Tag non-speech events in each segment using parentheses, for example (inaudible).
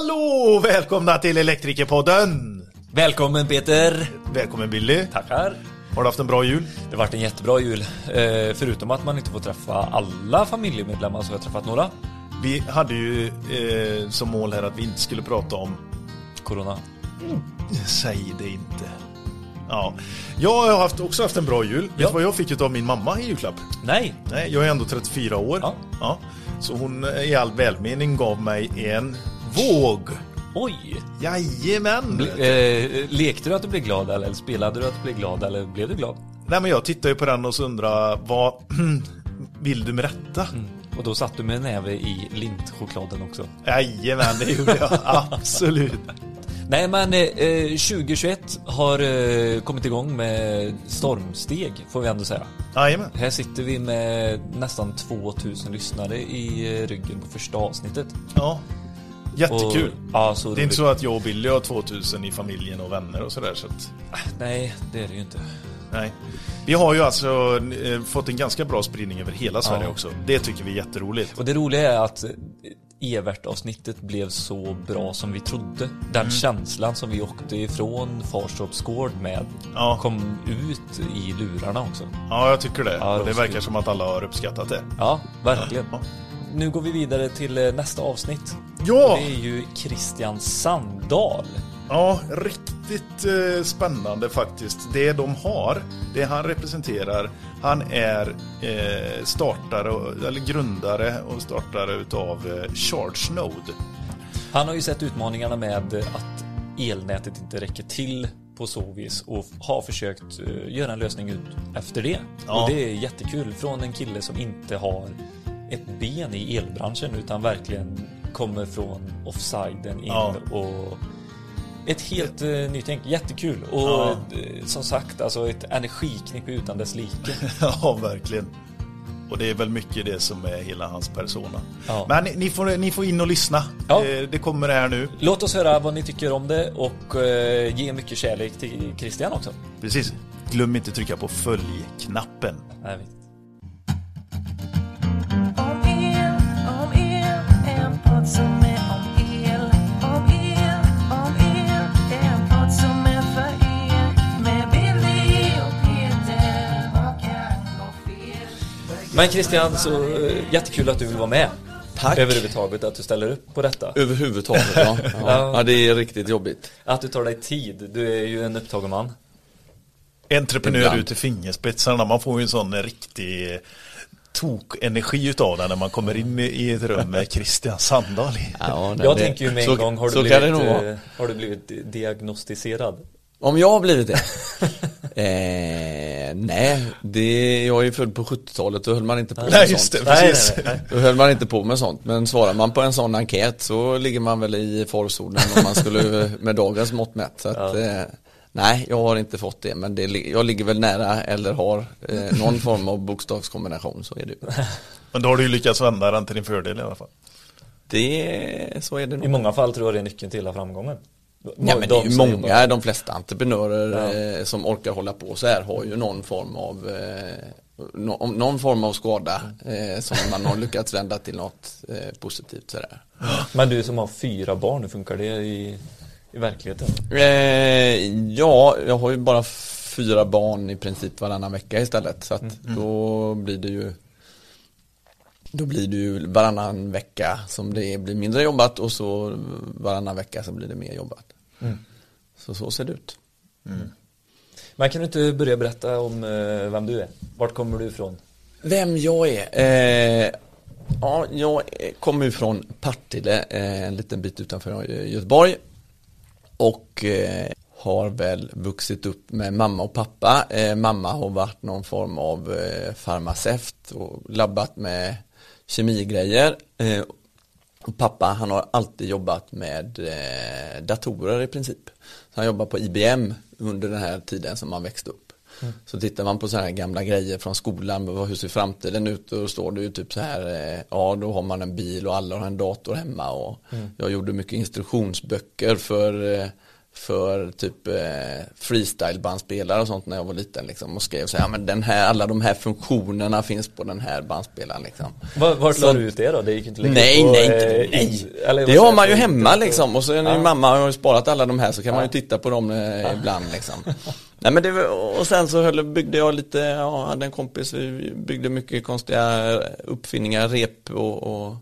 Hallå! Välkomna till Elektrikerpodden! Välkommen Peter! Välkommen Billy! Tackar! Har du haft en bra jul? Det har varit en jättebra jul. Eh, förutom att man inte får träffa alla familjemedlemmar så har jag träffat några. Vi hade ju eh, som mål här att vi inte skulle prata om... Corona. Säg det inte. Ja. Jag har haft, också haft en bra jul. Vet du Ja. vad jag fick av min mamma i julklapp? Nej! Nej, jag är ändå 34 år. Ja. Ja. Så hon eh, i all välmening gav mig en våg. Oj! Jajamän! Ble, eh, lekte du att du blev glad eller spelade du att du blev glad eller blev du glad? Nej men jag tittar ju på den och så undrar vad (clears throat) vill du med detta? Och då satt du med en näve i lintchokladen också. Jajamän, det gjorde jag. (laughs) Absolut. Nej men eh, 2021 har eh, kommit igång med stormsteg får vi ändå säga. Jajamän. Här sitter vi med nästan 2000 lyssnare i eh, ryggen på första avsnittet. Ja. Jättekul. Och, ja, Det är inte roligt. så att jag och Billy har 2000 i familjen och vänner och sådär så att, Nej, det är det ju inte. nej. Vi har ju alltså eh, fått en ganska bra spridning över hela Sverige Ja. också. Det tycker vi är jätteroligt. Och det roliga är att Evert-avsnittet blev så bra som vi trodde. Den Mm. känslan som vi åkte ifrån Farstorps gård med Ja. kom ut i lurarna också. Ja, jag tycker det. Ja, det det verkar som att alla har uppskattat det. Ja, verkligen. Ja. Nu går vi vidare till eh, nästa avsnitt. Ja! Och det är ju Christian Sandahl. Ja, riktigt eh, spännande faktiskt. Det de har, det han representerar, han är eh, startare, eller grundare och startare utav eh, Charge Node. Han har ju sett utmaningarna med att elnätet inte räcker till på så vis och har försökt eh, göra en lösning ut efter det. Ja. Och det är jättekul från en kille som inte har ett ben i elbranschen utan verkligen kommer från offsiden in Ja. och ett helt uh, nytänk. Jättekul och Ja. eh, som sagt alltså ett energiknippe utan dess like. (laughs) ja, verkligen. Och det är väl mycket det som är hela hans persona. Ja. Men ni, ni, får, ni får in och lyssna. Ja. Eh, det kommer här nu. Låt oss höra vad ni tycker om det och eh, ge mycket kärlek till Christian också. Precis. Glöm inte trycka på följ-knappen. Men Christian, så eh, jättekul att du vill vara med. Tack. Överhuvudtaget att du ställer upp på detta. Överhuvudtaget (laughs) ja. ja. Ja det är riktigt jobbigt. Att du tar dig tid. Du är ju en upptagen man. Entreprenör Ibland. ut i fingerspetsarna. Man får ju en sån riktig tok-energi utav den när man kommer in i ett rum med Christian Sandahl. Ja, Jag tänker ju med en så, gång, har du, det blivit, eh, har du blivit diagnostiserad? Om jag har blivit det? (laughs) eh, nej, det, jag är ju född på 70-talet, då höll man inte på med Nej, sånt. just det. Nej, Precis. nej, nej. Då höll man inte på med sånt, men svarar man på en sån enkät så ligger man väl i farzonen om man skulle (laughs) med dagens mått mätt. Så att, eh, nej, jag har inte fått det, men det, jag ligger väl nära eller har eh, någon (laughs) form av bokstavskombination, så är det. (laughs) Men då har du ju lyckats vända den till din fördel i alla fall. Det, så är det nog. I många fall tror jag det är nyckeln till hela framgången. Ja, men det är ju många, de flesta entreprenörer Ja. eh, som orkar hålla på så här har ju någon form av eh, någon form av skada eh, som man har lyckats vända till något positivt sådär. Men du som har fyra barn, hur funkar det i, i verkligheten? Ja, jag har ju bara fyra barn i princip varannan vecka istället så att då blir det ju då blir det ju varannan vecka som det blir mindre jobbat och så varannan vecka så blir det mer jobbat. Så så ser det ut. Men kan du inte börja berätta om eh, vem du är? Vart kommer du ifrån? Vem jag är? Eh, ja, jag kommer ju från Partille, eh, en liten bit utanför eh, Göteborg. Och eh, har väl vuxit upp med mamma och pappa. Mamma har varit någon form av farmaceut och labbat med kemigrejer. Eh, och pappa han har alltid jobbat med eh, datorer i princip. Så han jobbar på IBM under den här tiden som han växte upp. Så tittar man på så här gamla grejer från skolan, hur ser framtiden ut? Och då står det ju typ så här, eh, ja då har man en bil och alla har en dator hemma. Och Jag gjorde mycket instruktionsböcker för, eh, för typ eh, freestyle-bandspelare och sånt när jag var liten liksom och skrev så här, men den här, alla de här funktionerna finns på den här bandspelaren liksom. Var, vart Så- la du ut det då? Det gick inte Nej, på, nej, eh, inte, nej. i- eller Det har jag, man ju på hemma och- liksom och så när Ja. mamma har ju sparat alla de här så kan man ju Ja. titta på dem eh, ibland liksom. (laughs) Nej men det och sen så höll, byggde jag lite, ja, hade en kompis, vi byggde mycket konstiga uppfinningar, rep och, och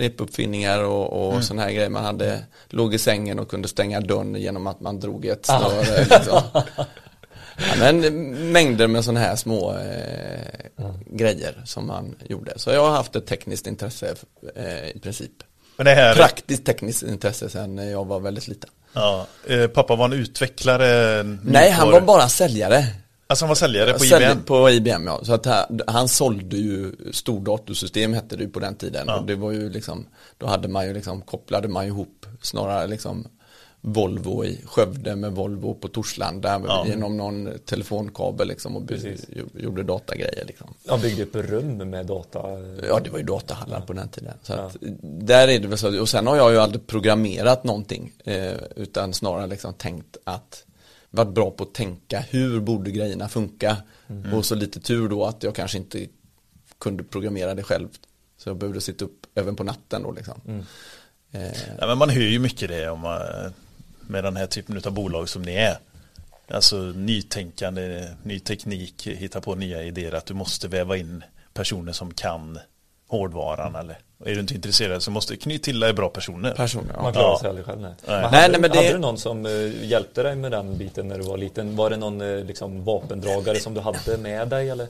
repuppfinningar och, och Mm. sådana här grejer. Man hade, låg i sängen och kunde stänga dörren genom att man drog ett Ah. snöre (laughs) liksom. Ja, men mängder med sådana här små eh, grejer som man gjorde. Så jag har haft ett tekniskt intresse eh, i princip. Här, Praktiskt tekniskt intresse sedan jag var väldigt liten. ja, eh, pappa var en utvecklare? Nej, han var bara säljare. Alltså han var säljare på Sälj- IBM? På IBM ja. Så att han, han sålde ju stordatasystem hette det ju på den tiden. Ja. Och det var ju liksom, då hade man ju liksom, kopplade man ihop snarare liksom Volvo i Skövde med Volvo på Torslanda Ja. genom någon telefonkabel liksom och by- Precis. ju- gjorde datagrejer liksom. Han byggde upp rum med data. Ja, det var ju datahallar på den tiden. Så att, där är det väl så, och sen har jag ju aldrig programmerat någonting, eh, utan snarare liksom tänkt att, varit bra på att tänka, hur borde grejerna funka? Och så lite tur då att jag kanske inte kunde programmera det själv. Så jag behövde sitta upp även på natten då liksom. Eh, Ja, men man hör ju mycket det om, eh, med den här typen av bolag som ni är. Alltså nytänkande, ny teknik, hitta på nya idéer, att du måste väva in personer som kan hårdvaran eller är du inte intresserad så måste knyt till dig bra personer. personer, ja. Man klarar Ja. sig aldrig själv nej. Nej. Hade, nej, men det- hade du någon som eh, hjälpte dig med den biten när du var liten? Var det någon eh, liksom, vapendragare som du hade med dig eller?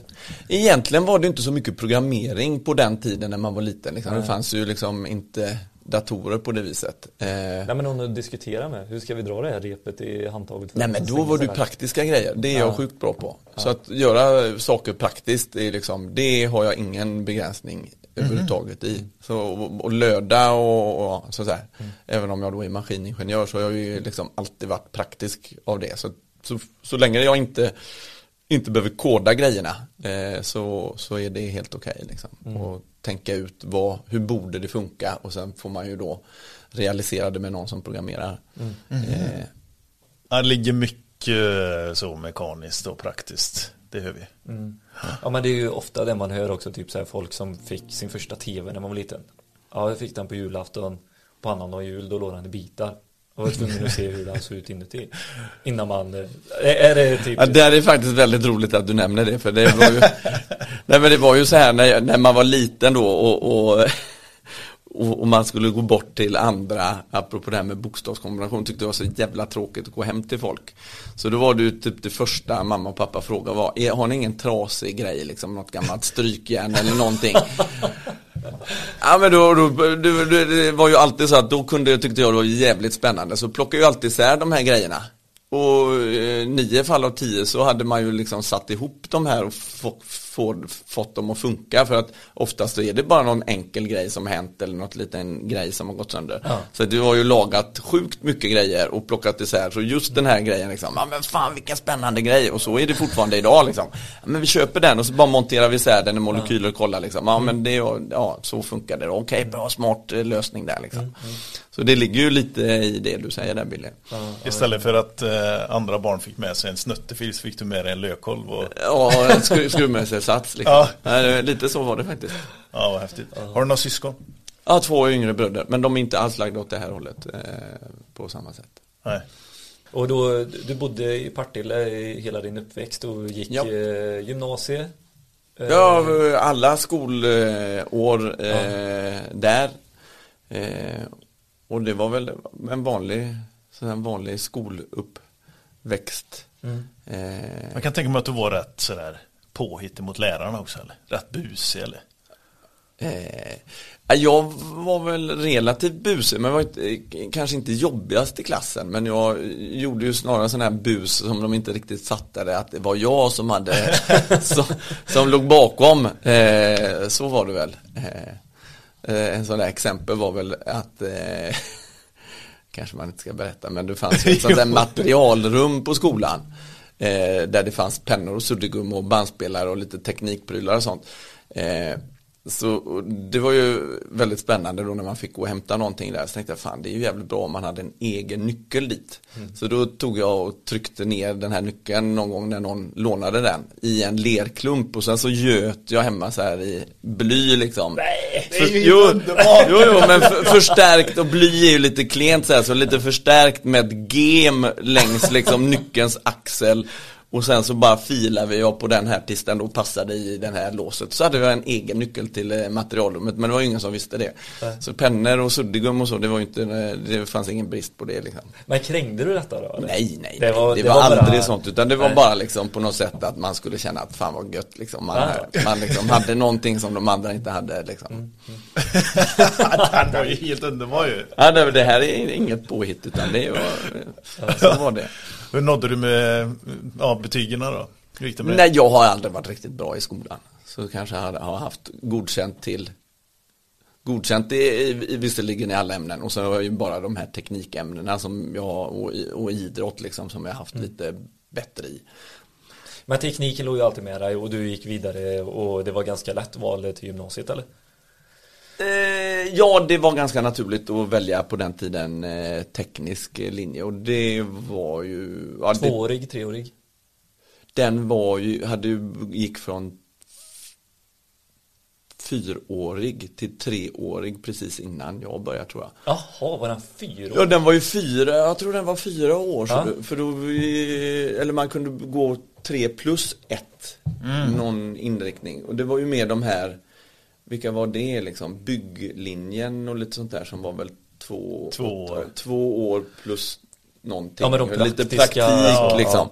Egentligen var det inte så mycket programmering på den tiden när man var liten. Liksom. Det fanns ju liksom inte datorer på det viset. Eh, Nej men någon att diskutera med. Hur ska vi dra det här repet i handtaget? Nej men då var det praktiska grejer, det är Ja. jag sjukt bra på. Så att göra saker praktiskt, är liksom, det har jag ingen begränsning överhuvudtaget i. Så, och, och löda och, och så där. Även om jag då är maskiningenjör så har jag ju liksom alltid varit praktisk av det. Så, så, så länge jag inte, inte behöver koda grejerna eh, så, så är det helt okej. liksom. Och tänka ut vad, hur borde det funka och sen får man ju då realisera det med någon som programmerar. Eh, Ja, Det ligger mycket så mekaniskt och praktiskt. Det hör vi. Ja men det är ju ofta det man hör också, typ så här folk som fick sin första tv när man var liten. Ja, jag fick den på julafton, på annandag jul, då låg den i bitar. Jag var tvungen att se hur den såg ut inuti. Innan man, eh, är, det typ Ja, det är faktiskt väldigt roligt att du nämner det, för det var ju, (laughs) nej, men det var ju så här när, när man var liten då och, och, och, och man skulle gå bort till andra, apropå det här med bokstavskombination, tyckte det var så jävla tråkigt att gå hem till folk. Så då var det ju typ det första mamma och pappa frågade var, har ni ingen trasig grej, liksom något gammalt strykjärn eller någonting? (laughs) Ja men då, då, då, då, det var ju alltid så att då kunde, tyckte jag det var jävligt spännande, så plockade jag alltid isär de här grejerna. Och eh, nio fall av tio så hade man ju liksom satt ihop de här och få, få, fått dem att funka för att oftast är det bara någon enkel grej som hänt eller något liten grej som har gått sönder. Ja. Så du har ju lagat sjukt mycket grejer och plockat isär så just den här grejen liksom, ja men fan vilken spännande grej och så är det fortfarande idag liksom. Men vi köper den och så bara monterar vi isär den i molekyler och kollar liksom, ja men det, ja så funkar det, okej bra smart eh, lösning där liksom. Så det ligger ju lite i det du säger där Billy. Istället för att eh, andra barn fick med sig en snuttefil så fick du med dig en lökkolv. Och, Ja, en skru- skruvmejselsats liksom. Ja. Nej, lite så var det faktiskt. ja, vad häftigt. Har du några syskon? Ja, två yngre bröder, men de är inte alls lagda åt det här hållet eh, på samma sätt. Nej. Och då, du bodde i Partille i hela din uppväxt och gick Ja. eh, gymnasie? Eh, Ja, alla skolår eh, där. Eh, och det var väl en vanlig, sån här vanlig skoluppväxt. Mm. Eh, Jag kan tänka mig att du var rätt sådär påhittig mot lärarna också eller? Rätt busig eller? Eh, ja, jag var väl relativt busig, men var inte, kanske inte jobbigast i klassen. Men jag gjorde ju snarare sån här bus som de inte riktigt fattade att det var jag som hade, (laughs) som, som låg bakom. Eh, så var det väl. Eh, eh, en sån där exempel var väl att eh, (laughs) kanske man inte ska berätta, men det fanns ett sånt där (laughs) materialrum på skolan. Eh, där det fanns pennor och suddgum och bandspelare och lite teknikprylar och sånt. Eh, så det var ju väldigt spännande då när man fick gå och hämta någonting där. Så tänkte jag, fan det är ju jävligt bra om man hade en egen nyckel dit. Så då tog jag och tryckte ner den här nyckeln någon gång när någon lånade den i en lerklump och sen så göt jag hemma så här i bly liksom. Nej, det är ju jo, underbart. jo, jo, men för, förstärkt och bly är ju lite klent så här, så lite förstärkt med gem längs liksom nyckelns axel. Och sen så bara filade jag på den här tills den då passade i den här låset. Så hade jag en egen nyckel till eh, materialrummet men det var ju ingen som visste det. Så pennor och suddgum och så, det var ju inte, eh, det fanns ingen brist på det liksom. Men krängde du detta då? eller? Nej, nej, Det det var- det det var, var bara- aldrig sånt utan det var Nej. bara liksom på något sätt att man skulle känna att fan vad gött liksom. Man, man liksom hade någonting som de andra inte hade liksom. (laughs) Han var ju helt underbar ju. Ja, det, det här är inget påhitt utan det var, så var det. Hur nådde du med ja, betygen då? Nej, jag har aldrig varit riktigt bra i skolan. Så kanske jag har haft godkänt till Godkänt i, i, i visserligen i alla ämnen och så har jag ju bara de här teknikämnena som jag och, och idrott liksom som jag haft lite bättre i. Men tekniken låg ju alltid med dig och du gick vidare och det var ganska lätt val till gymnasiet eller? Eh, ja, det var ganska naturligt att välja på den tiden eh, teknisk linje och det var ju ja, det, Tvåårig, treårig? Den var ju, hade ju, gick från fyraårig till treårig precis innan jag började tror jag. Jaha, var den fyra Ja, den var ju fyra, jag tror den var fyra år. Ja. då, för då, vi- eller man kunde gå tre plus ett, någon inriktning. Och det var ju mer de här, vilka var det liksom, bygglinjen och lite sånt där som var väl två, Två år. två år plus någonting. Ja, men de Och lite praktiska- praktik ja, liksom.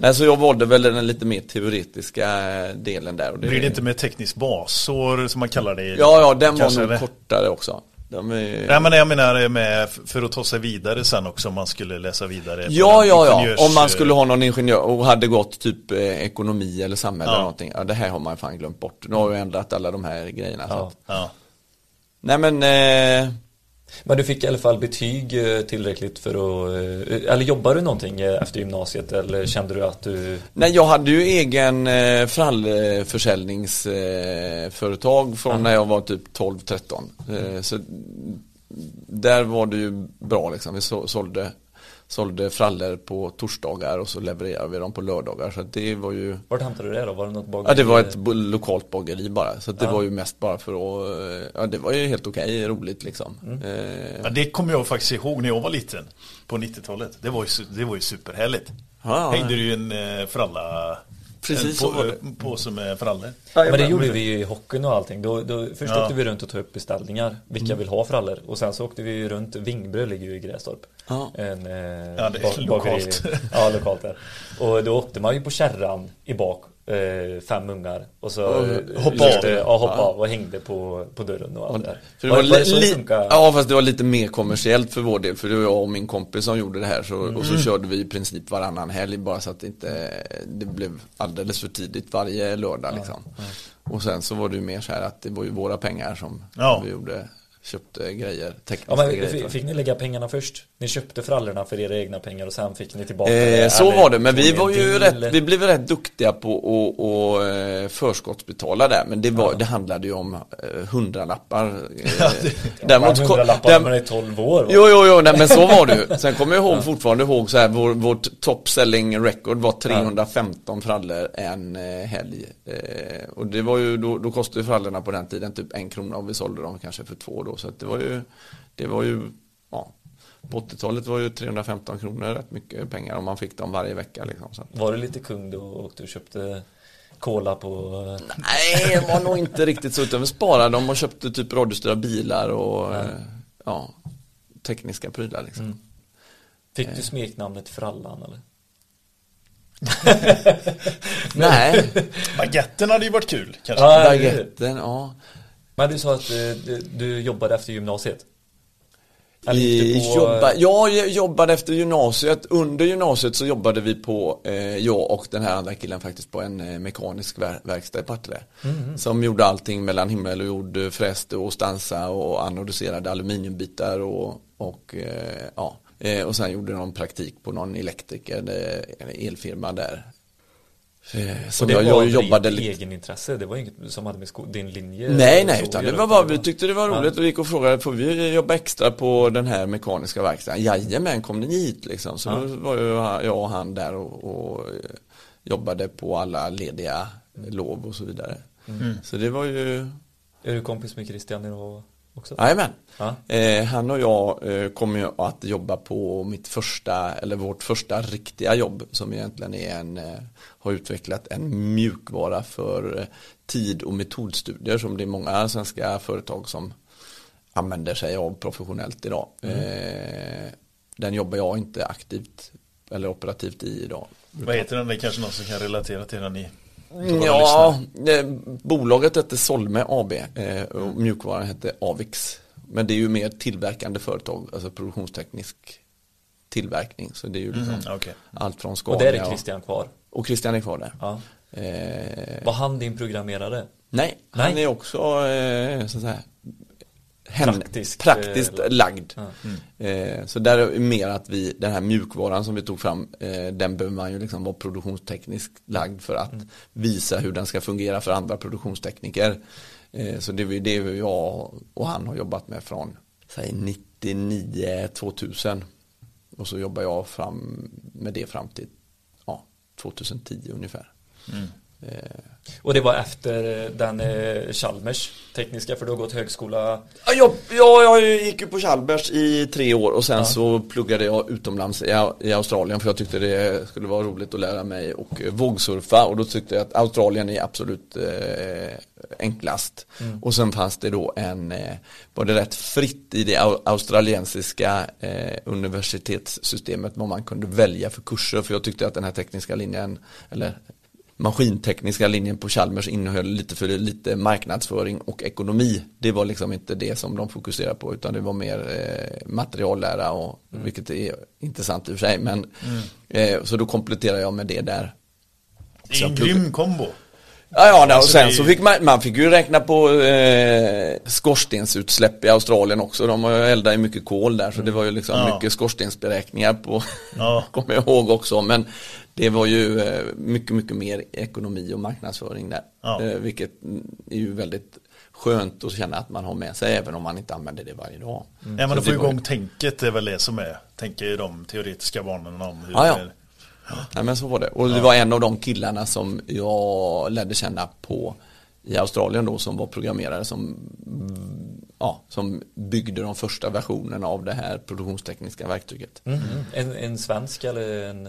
Nej, så jag valde väl den lite mer teoretiska delen där. Och Blir det inte med tekniskt basår som man kallar det? Ja, ja, den var nog eller? kortare också. De är... Nej men jag menar med, för att ta sig vidare sen också om man skulle läsa vidare. Ja, ja, ja. ingenjörs- Om man skulle ha någon ingenjör och hade gått typ eh, ekonomi eller samhälle Ja. eller någonting. Ja, det här har man fan glömt bort. Nu har jag ändrat alla de här grejerna. Ja. att, Ja. nej men, eh, Men du fick i alla fall betyg eh, tillräckligt för att, eh, eller jobbar du någonting eh, efter gymnasiet eller kände du att du nej jag hade ju egen frallförsäljningsföretag företag från när jag var typ 12-13. Eh, så där var det ju bra liksom. Vi så, sålde, sålde frallor på torsdagar och så levererade vi dem på lördagar. Så det var ju Vart hämtade du det då? Var det något bageri? Ja det var ett lokalt bageri bara, så det Ja. var ju mest bara för att, ja det var ju helt okej, roligt liksom. Mm. Eh, Ja, det kommer jag faktiskt ihåg när jag var liten på 90-talet. Det var ju, det var ju superhärligt. Ja, ja. Hängde du ju en eh, fralla Precis så på, var det. en påse med frallor. Men det gjorde vi ju i hockeyn och allting. Då, då, först Ja. åkte vi runt och tog upp beställningar. Vilka vill ha frallor? Och sen så åkte vi runt. Vingbrö ligger ju i Grästorp. Ja. En, eh, Ja, det är lokalt. ja, lokalt där. Och då åkte man ju på kärran i bak. Eh, fem ungar. Och så Och hoppa av. Ja, hoppa Ja. av och hängde på, på dörren och allt där. För det var, så li- ja fast det var lite mer kommersiellt för vår del, för det var jag och min kompis som gjorde det här så, och Mm. så körde vi i princip varannan helg bara så att det inte, det blev alldeles för tidigt varje lördag liksom. Och sen så var det ju mer så här att det var ju våra pengar som Ja. vi gjorde, köpte grejer, tekniska Ja, men grejer. fick, ni lägga pengarna först? Ni köpte frallorna för era egna pengar och sen fick ni tillbaka Eh, så var det, men vi var ju rätt, vi blev rätt duktiga på att och, eh, förskottsbetala där, men det, var, det handlade ju om eh, hundralappar. (laughs) Eh, (laughs) Däremot hundralappar där- när man är 12 år va? Jo, jo, jo, nej, men så var det ju. (laughs) Sen kommer jag ihåg, fortfarande ihåg så här, vår, vårt top selling record var 315 frallor en eh, helg. Eh, och det var ju, då, då kostade frallorna på den tiden typ en krona och vi sålde dem kanske för två då. Så att det var ju, det var ju, ja. På 80-talet var ju 315 kronor rätt mycket pengar om man fick dem varje vecka liksom. Så. Var du lite kung då och och köpte cola på... Nej, det var nog inte riktigt så, utan vi sparade dem och köpte typ radiostyrda bilar och eh, ja, tekniska prylar liksom. Fick du smeknamnet Frallan eller? (laughs) Nej, (laughs) Baguetten hade ju varit kul kanske. Hur? baguetten, ja. Men du sa att eh, du, du jobbade efter gymnasiet? På- jobba, ja, jag jobbade efter gymnasiet. Under gymnasiet så jobbade vi på, eh, jag och den här andra killen faktiskt på en eh, mekanisk ver verkstad i Partille. Som gjorde allting mellan himmel och jord, fräste och stansa och anodiserade aluminiumbitar och, och eh, ja. Eh, och sen gjorde de praktik på någon elektriker, eh, eller elfirma där. Eh, Som Och det jag, var jobbade rent lite egenintresse, det var inget som hade med din linje Nej, nej, utan det var bara, vi tyckte det var roligt och gick och frågade, får vi jobba extra på den här mekaniska verkstaden? Jajamän, kom ni hit liksom. Så Ja. då var ju jag och han där och, och eh, jobbade på alla lediga lov och så vidare. Mm. Så det var ju, Är du kompis med Christian idag också? jajamän. Ja. Eh, han och jag eh, kommer ju att jobba på mitt första, eller vårt första riktiga jobb som egentligen är en, eh, har utvecklat en mjukvara för tid och metodstudier som det är många svenska företag som använder sig av professionellt idag. Eh, den jobbar jag inte aktivt eller operativt i idag. Vad heter den? Det är kanske någon som kan relatera till den i Ja, eh, bolaget hette Solme AB eh, och mjukvaran hette Avix. Men det är ju mer tillverkande företag, alltså produktionsteknisk tillverkning. Så det är ju liksom Mhm, okej. allt från Och Scania där är Christian kvar? och, och Christian är kvar där. Ja. Eh, Var han din programmerare? nej, han Nej. är också eh, så att säga, hen- Praktisk, praktiskt eh, lagd. Ja. Eh, så där är det mer att vi, den här mjukvaran som vi tog fram, eh, den behöver man ju liksom vara produktionstekniskt lagd för att visa hur den ska fungera för andra produktionstekniker. Eh, så det är det jag och han har jobbat med från säg 99 2000 och så jobbar jag fram med det fram till ja, 2010 ungefär. Eh, Och det var efter den eh, Chalmers tekniska, för du har gått högskola. Ja, jag, ja, jag gick ju på Chalmers i tre år och sen så pluggade jag utomlands i, Australien för jag tyckte det skulle vara roligt att lära mig och eh, vågsurfa. Och då tyckte jag att Australien är absolut eh, enklast. Och sen fanns det då en, eh, var det rätt fritt i det au- australiensiska eh, universitetssystemet vad man kunde välja för kurser? För jag tyckte att den här tekniska linjen, eller maskintekniska linjen på Chalmers innehöll lite för lite marknadsföring och ekonomi. Det var liksom inte det som de fokuserade på utan det var mer eh, materiallära och vilket är intressant i och för sig. Men, eh, så då kompletterade jag med det där. Det är en plugg- grym kombo. Ja, ja och Alltså, sen det så fick man, man fick ju räkna på eh, skorstensutsläpp i Australien också. De har ju eldat i mycket kol där så det var ju liksom Ja. mycket skorstensberäkningar på, Ja. (laughs) kommer jag ihåg också. Men det var ju eh, mycket, mycket mer ekonomi och marknadsföring där. Ja. Eh, vilket är ju väldigt skönt att känna att man har med sig även om man inte använder det varje dag. Ja, men att få var ju- igång tänket är väl det som är. Tänka i de teoretiska banorna om hur Ja, ja. Nej men så var det. Och det var en av de killarna som jag lärde känna på i Australien då som var programmerare som, ja, som byggde de första versionerna av det här produktionstekniska verktyget. en, en svensk eller en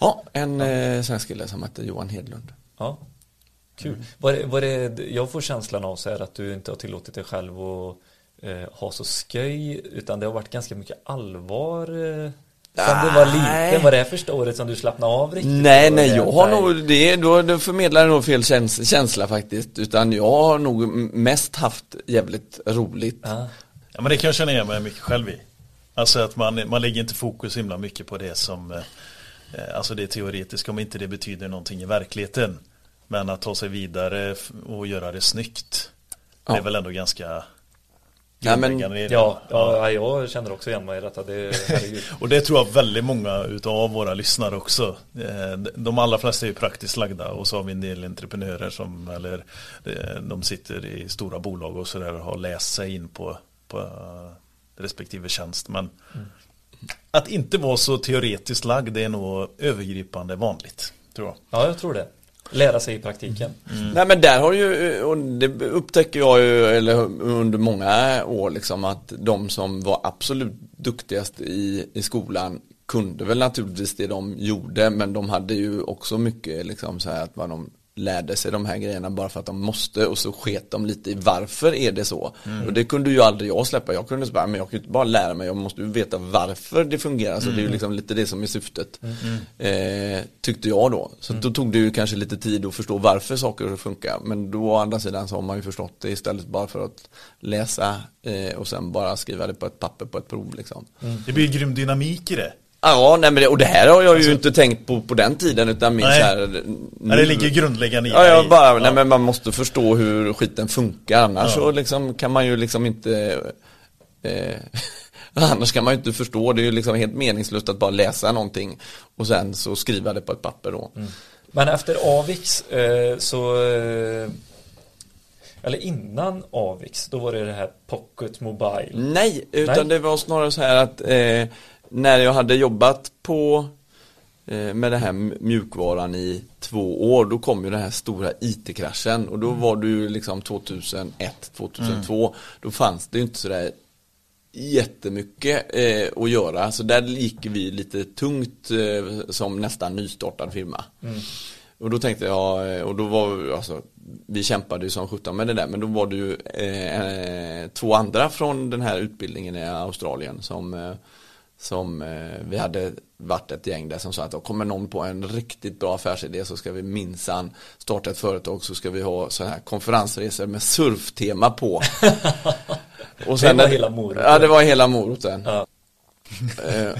Ja, en eh, svensk kille som hette Johan Hedlund. Ja, kul. Var det, var det, jag får känslan av så här att du inte har tillåtit dig själv att eh, ha så sköj utan det har varit ganska mycket allvar eh, sen du var Nej. liten. Var det första året som du slappnade av riktigt? Nej, nej, jag har nog, det, då, då förmedlar jag nog fel käns känsla faktiskt. Utan jag har nog mest haft jävligt roligt. Ja. Ja, men det kan jag känna igen mig mycket själv i. Alltså att man, man lägger inte fokus himla mycket på det som, eh, alltså det teoretiska om inte det betyder någonting i verkligheten. Men att ta sig vidare och göra det snyggt. Det är Ja. väl ändå ganska Ja, men-. Ja, ja, jag känner också igen mig i detta. Det. (laughs) Och det tror jag väldigt många utav våra lyssnare också. Eh, De allra flesta är ju praktiskt lagda och så har vi en del entreprenörer som eller eh, de sitter i stora bolag och sådär och har läst sig in på, på eh, respektive tjänst. Men att inte vara så teoretiskt lagd det är nog övergripande vanligt. Tror jag. Ja, jag tror det. Lära sig i praktiken. Nej men där har ju, och det upptäcker jag ju, eller under många år liksom att de som var absolut duktigast i, i skolan kunde väl naturligtvis det de gjorde men de hade ju också mycket liksom så här att vad de lärde sig de här grejerna bara för att de måste och så sket de lite i varför är det så. Och det kunde ju aldrig jag släppa. Jag kunde bara, men jag kan inte bara lära mig, jag måste ju veta varför det fungerar. Så det är ju liksom lite det som är syftet. Eh, tyckte jag då. Så då tog det ju kanske lite tid att förstå varför saker funkar. Men då å andra sidan så har man ju förstått det istället bara för att läsa eh, och sen bara skriva det på ett papper på ett prov liksom. Det blir grym dynamik i det. Ja, nej, men det, och det här har jag ju inte tänkt på på den tiden utan min Nej. så här, Ja, det ligger grundläggande i Ja, jag bara, Ja. nej men man måste förstå hur skiten funkar annars Ja. så liksom kan man ju liksom inte eh, (laughs) Annars kan man ju inte förstå, det är ju liksom helt meningslöst att bara läsa någonting och sen så skriva det på ett papper då. Men efter Avix eh, så eh, eller innan Avix då var det det här Pocket Mobile. Nej, utan Nej. det var snarare så här att eh, när jag hade jobbat på eh, med den här mjukvaran i två år, då kom ju den här stora IT-kraschen. Och då var det ju liksom 2001, 2002, då fanns det ju inte sådär jättemycket eh, att göra, så där gick vi lite tungt eh, som nästan nystartad firma. Och då tänkte jag, eh, och då var alltså, vi kämpade ju som sjutton med det där, men då var det ju eh, eh, två andra från den här utbildningen i Australien som, som eh, vi hade varit ett gäng där som sa att då kommer någon på en riktigt bra affärsidé så ska vi minsann starta ett företag så ska vi ha så här konferensresor med surftema på. (laughs) Och Det var hela moroten. Ja, det var hela moroten. Ja. (laughs) Eh,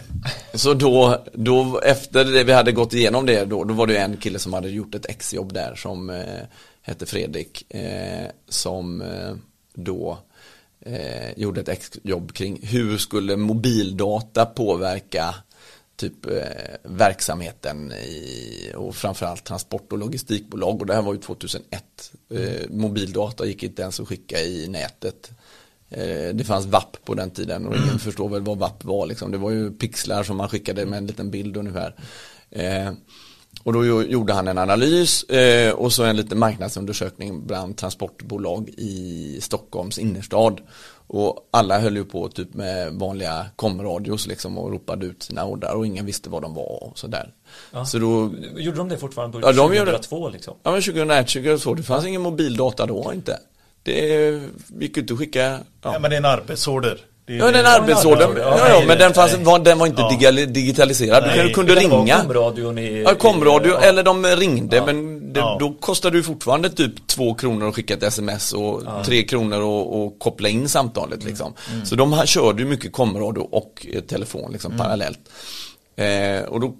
Så då, då, efter det vi hade gått igenom det då, då var det en kille som hade gjort ett exjobb där som eh, hette Fredrik, eh, som eh, då eh, gjorde ett exjobb kring hur skulle mobildata påverka typ eh, verksamheten i, och framförallt transport och logistikbolag och det här var ju 2001. Eh, mobildata gick inte ens att skicka i nätet. Eh, det fanns VAP på den tiden och ingen förstår väl vad VAP var liksom. Det var ju pixlar som man skickade med en liten bild ungefär. Eh, och då jo- gjorde han en analys eh, och så en liten marknadsundersökning bland transportbolag i Stockholms innerstad. Och alla höll ju på typ med vanliga komradios liksom och ropade ut sina ordrar och ingen visste vad de var och sådär. Ja. Så då, Gjorde de det fortfarande på Ja, de gjorde- 2002 liksom? ja men 2001, 2002, det fanns ingen mobildata då inte. Det gick ju inte att skicka, ja. Ja, men det är en arbetsorder. Ja, den det- arbetsorder. arbetsorder. Ja, Ja, men den, fanns, var, den var inte Ja. digitaliserad. Du Nej. kunde, ringa. komradion i... Ja, komradio, ja. eller de ringde, Ja. men det, då kostade det fortfarande typ två kronor att skicka ett sms och tre kronor att koppla in samtalet liksom. Så de här körde mycket komradio och eh, telefon liksom parallellt. Eh, och då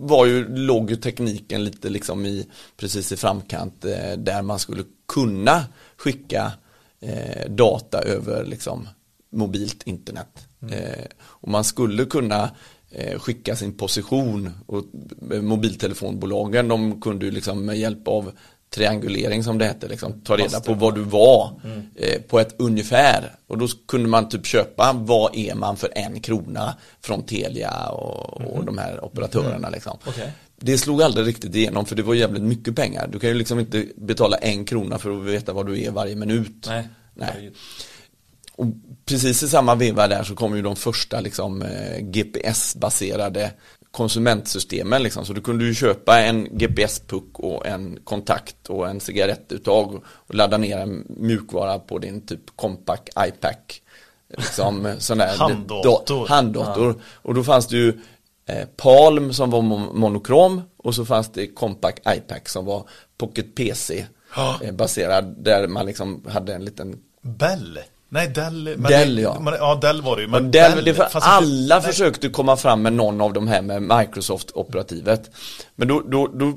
var ju, låg ju tekniken lite liksom i, precis i framkant eh, där man skulle kunna skicka eh, data över liksom mobilt internet. Eh, och man skulle kunna eh, skicka sin position och eh, mobiltelefonbolagen de kunde ju liksom med hjälp av triangulering som det hette liksom, ta reda på var du var eh, på ett ungefär och då kunde man typ köpa vad är man för en krona från Telia och, och de här operatörerna liksom. Okej. Det slog aldrig riktigt igenom för det var jävligt mycket pengar. Du kan ju liksom inte betala en krona för att veta var du är varje minut. Nej. Nej. Och precis i samma veva där så kom ju de första liksom, eh, GPS-baserade konsumentsystemen liksom. Så du kunde ju köpa en GPS-puck och en kontakt och en cigarettuttag och ladda ner en mjukvara på din typ Compaq iPac. Liksom, sån där Handdator. da- handdator. Och då fanns det ju eh, Palm som var mo- monokrom och så fanns det Compaq iPac som var Pocket PC Ja. eh, baserad där man liksom hade en liten Bell? Nej, Dell. Dell, det, ja. Men, ja, Dell var det ju. Men Dell, det är för inte- alla nej. försökte komma fram med någon av de här med Microsoft-operativet. Men då, då, då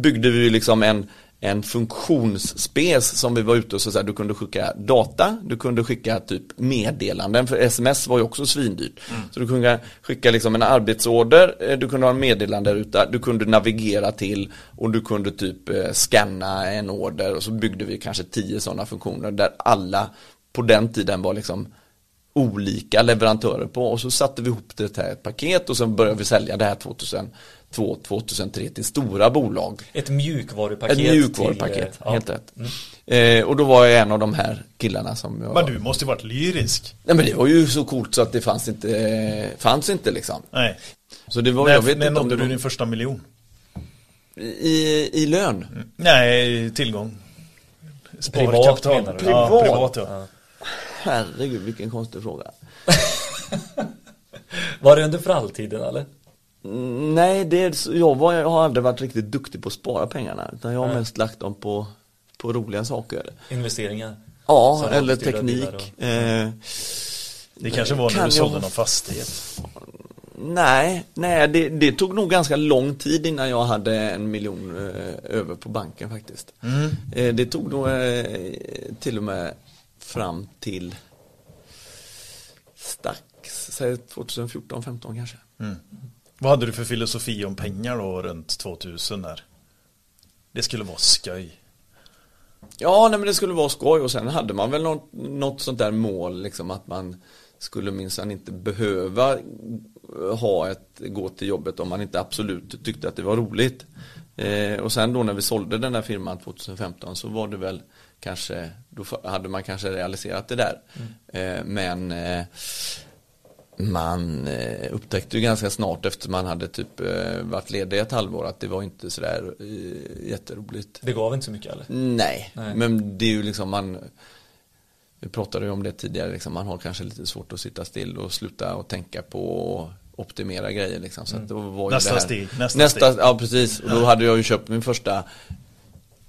byggde vi liksom en, en funktionsspec som vi var ute och så, så här, du kunde skicka data, du kunde skicka typ meddelanden, för sms var ju också svindyrt. Så du kunde skicka liksom en arbetsorder, eh, du kunde ha en meddelanderuta, du kunde navigera till och du kunde typ eh, scanna en order och så byggde vi kanske tio sådana funktioner där alla på den tiden var liksom olika leverantörer på och så satte vi ihop det här ett paket och sen började vi sälja det här 2002, 2003 till stora bolag. Ett mjukvarupaket. Ett mjukvarupaket, till, eh, ja. helt rätt. Eh, och då var jag en av de här killarna som jag... Men du måste ju varit lyrisk. Nej men det var ju så coolt så att det fanns inte, fanns inte liksom. Nej. Så det var, När, jag vet när inte om du var din första miljon? i, i lön. Nej, tillgång. Privat du? Ja, Privat? privat ja. Herregud vilken konstig fråga. (laughs) Var det under fralltiden eller? Mm, Nej, det är, jag, var, jag har aldrig varit riktigt duktig på att spara pengarna. Utan jag har Nej. mest lagt dem på, på roliga saker. Investeringar? Ja, eller teknik. Eh, Det kanske var när Kan du jag- sålde någon fastighet. nej, nej det, det tog nog ganska lång tid innan jag hade en miljon eh, över på banken faktiskt. Eh, det tog nog eh, till och med fram till strax, säg 2014-15 kanske. Vad hade du för filosofi om pengar då runt 2000 där? Det skulle vara skoj. Ja, nej, men det skulle vara skoj och sen hade man väl något, något sånt där mål liksom att man skulle minsann inte behöva ha ett, gå till jobbet om man inte absolut tyckte att det var roligt. Eh, och sen då när vi sålde den här firman 2015 så var det väl kanske, då hade man kanske realiserat det där. Eh, men eh, man eh, upptäckte ju ganska snart efter man hade typ varit ledig ett halvår att det var inte sådär eh, jätteroligt. Det gav inte så mycket eller? Nej, Nej. men det är ju liksom man Vi pratade ju om det tidigare, liksom, man har kanske lite svårt att sitta still och sluta och tänka på och optimera grejer liksom. Så att då var ju Nästa det här, steg, nästa nästa steg. Ja, precis. Och då hade jag ju köpt min första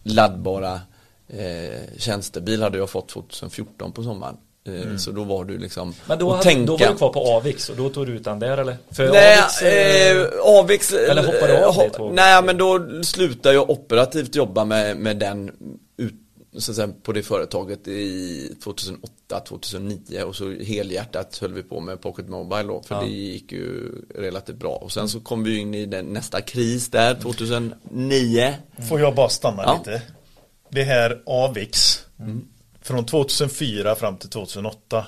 laddbara eh, tjänstebil hade jag fått 2014 på sommaren. Eh, Så då var du liksom Mm. Men då, hade, tänka. då var du kvar på Avix och då tog du ut den där eller? För Nej, Avix, eh, eh, Avix eller hoppade du av eh, det tåget? Nej, men då slutade jag operativt jobba med, med den ut, så att säga, på det företaget i 2008-2009 och så helhjärtat höll vi på med Pocket Mobile då, för Ja. det gick ju relativt bra. Och sen så kom vi in i den nästa kris där, 2009. Får jag bara stanna Ja. lite? Det här Avix. Från 2004 fram till 2008.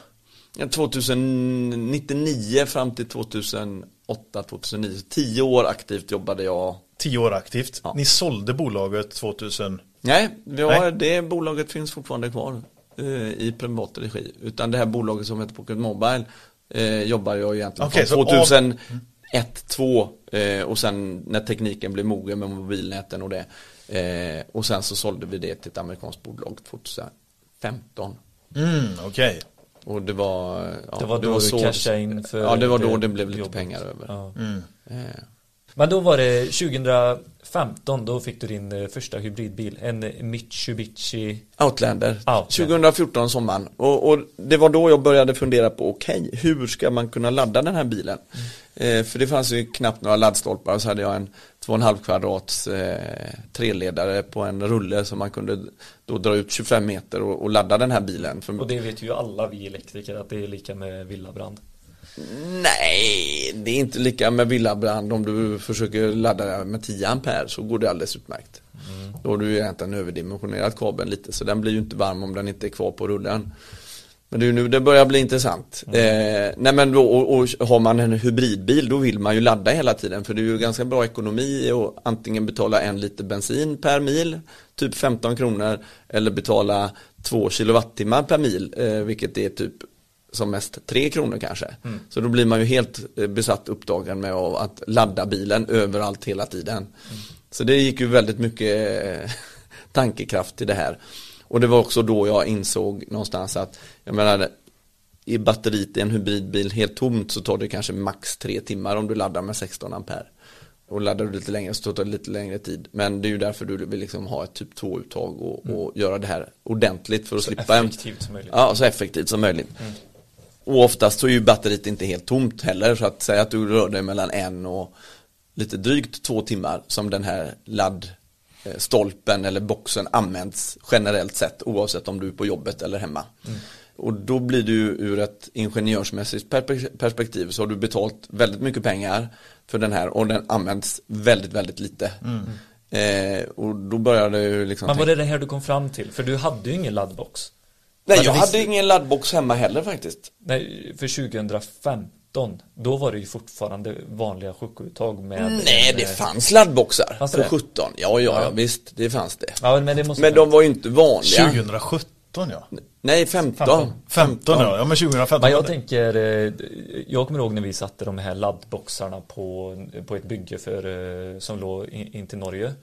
Ja, 2099 fram till 2008, 2009. Tio år aktivt jobbade jag. Tio år aktivt. Ja. Ni sålde bolaget 2000. Nej, vi har, Nej. det bolaget finns fortfarande kvar eh, i privat regi. Utan det här bolaget som heter Pocket Mobile eh, jobbar jag egentligen Okej, från så av- 2001, 2002 eh, och sen när tekniken blev mogen med mobilnäten och det. Eh, och sen så sålde vi det till ett amerikanskt bolag 2015. Mm, okej. Och det var, ja, Det var då du cashade in för Ja, det var då det det blev lite jobbet. pengar över. Ja. Eh, Men då var det 2015, då fick du din eh, första hybridbil. En Mitsubishi. Outlander, Outlander. 2014 sommaren och, och det var då jag började fundera på okej, hur ska man kunna ladda den här bilen? Eh, för det fanns ju knappt några laddstolpar så hade jag en 2,5 kvadrats eh, treledare på en rulle som man kunde då dra ut 25 meter och, och ladda den här bilen. Och det vet ju alla vi elektriker att det är lika med villabrand. Nej, det är inte lika med villabrand om du försöker ladda med 10 ampere så går det alldeles utmärkt. Då har du egentligen överdimensionerat kabeln lite så den blir ju inte varm om den inte är kvar på rullen. Men det är ju nu det börjar bli intressant. Eh, nej men då, och, och har man en hybridbil då vill man ju ladda hela tiden för det är ju ganska bra ekonomi och antingen betala en liter bensin per mil, typ 15 kronor, eller betala 2 kilowattimmar per mil, eh, vilket är typ som mest 3 kronor kanske. Så då blir man ju helt eh, besatt upptagen med att ladda bilen överallt hela tiden. Så det gick ju väldigt mycket eh, (laughs) tankekraft till det här. Och det var också då jag insåg någonstans att, jag menar, i batteriet i en hybridbil helt tomt så tar det kanske max tre timmar om du laddar med 16 ampere. Och laddar du lite längre så tar det lite längre tid. Men det är ju därför du vill liksom ha ett typ 2-uttag och, och göra det här ordentligt för att Så slippa en, effektivt som möjligt. Ja, så effektivt som möjligt. Och oftast så är ju batteriet inte helt tomt heller. Så att säga att du rör dig mellan en och lite drygt två timmar som den här laddstolpen eller boxen används generellt sett oavsett om du är på jobbet eller hemma. Och då blir ju ur ett ingenjörsmässigt perspektiv så har du betalt väldigt mycket pengar för den här och den används väldigt, väldigt lite. Eh, och då börjar det ju liksom Men var det det här du kom fram till? För du hade ju ingen laddbox. Nej, jag hade ingen laddbox hemma heller faktiskt. Nej, för 2015 Då var det ju fortfarande vanliga chokuttag med Nej, en, det eh, fanns laddboxar Fanns för det det? 17. Ja, ja, ja, Ja. visst, det fanns det. Ja, men det måste Men de var ju inte vanliga. 2017 ja. Nej, 15. 15, 15 ja. Ja men 2015 Men jag tänker, eh, jag kommer ihåg när vi satte de här laddboxarna på, på ett bygge för, eh, som låg in, in till Norge.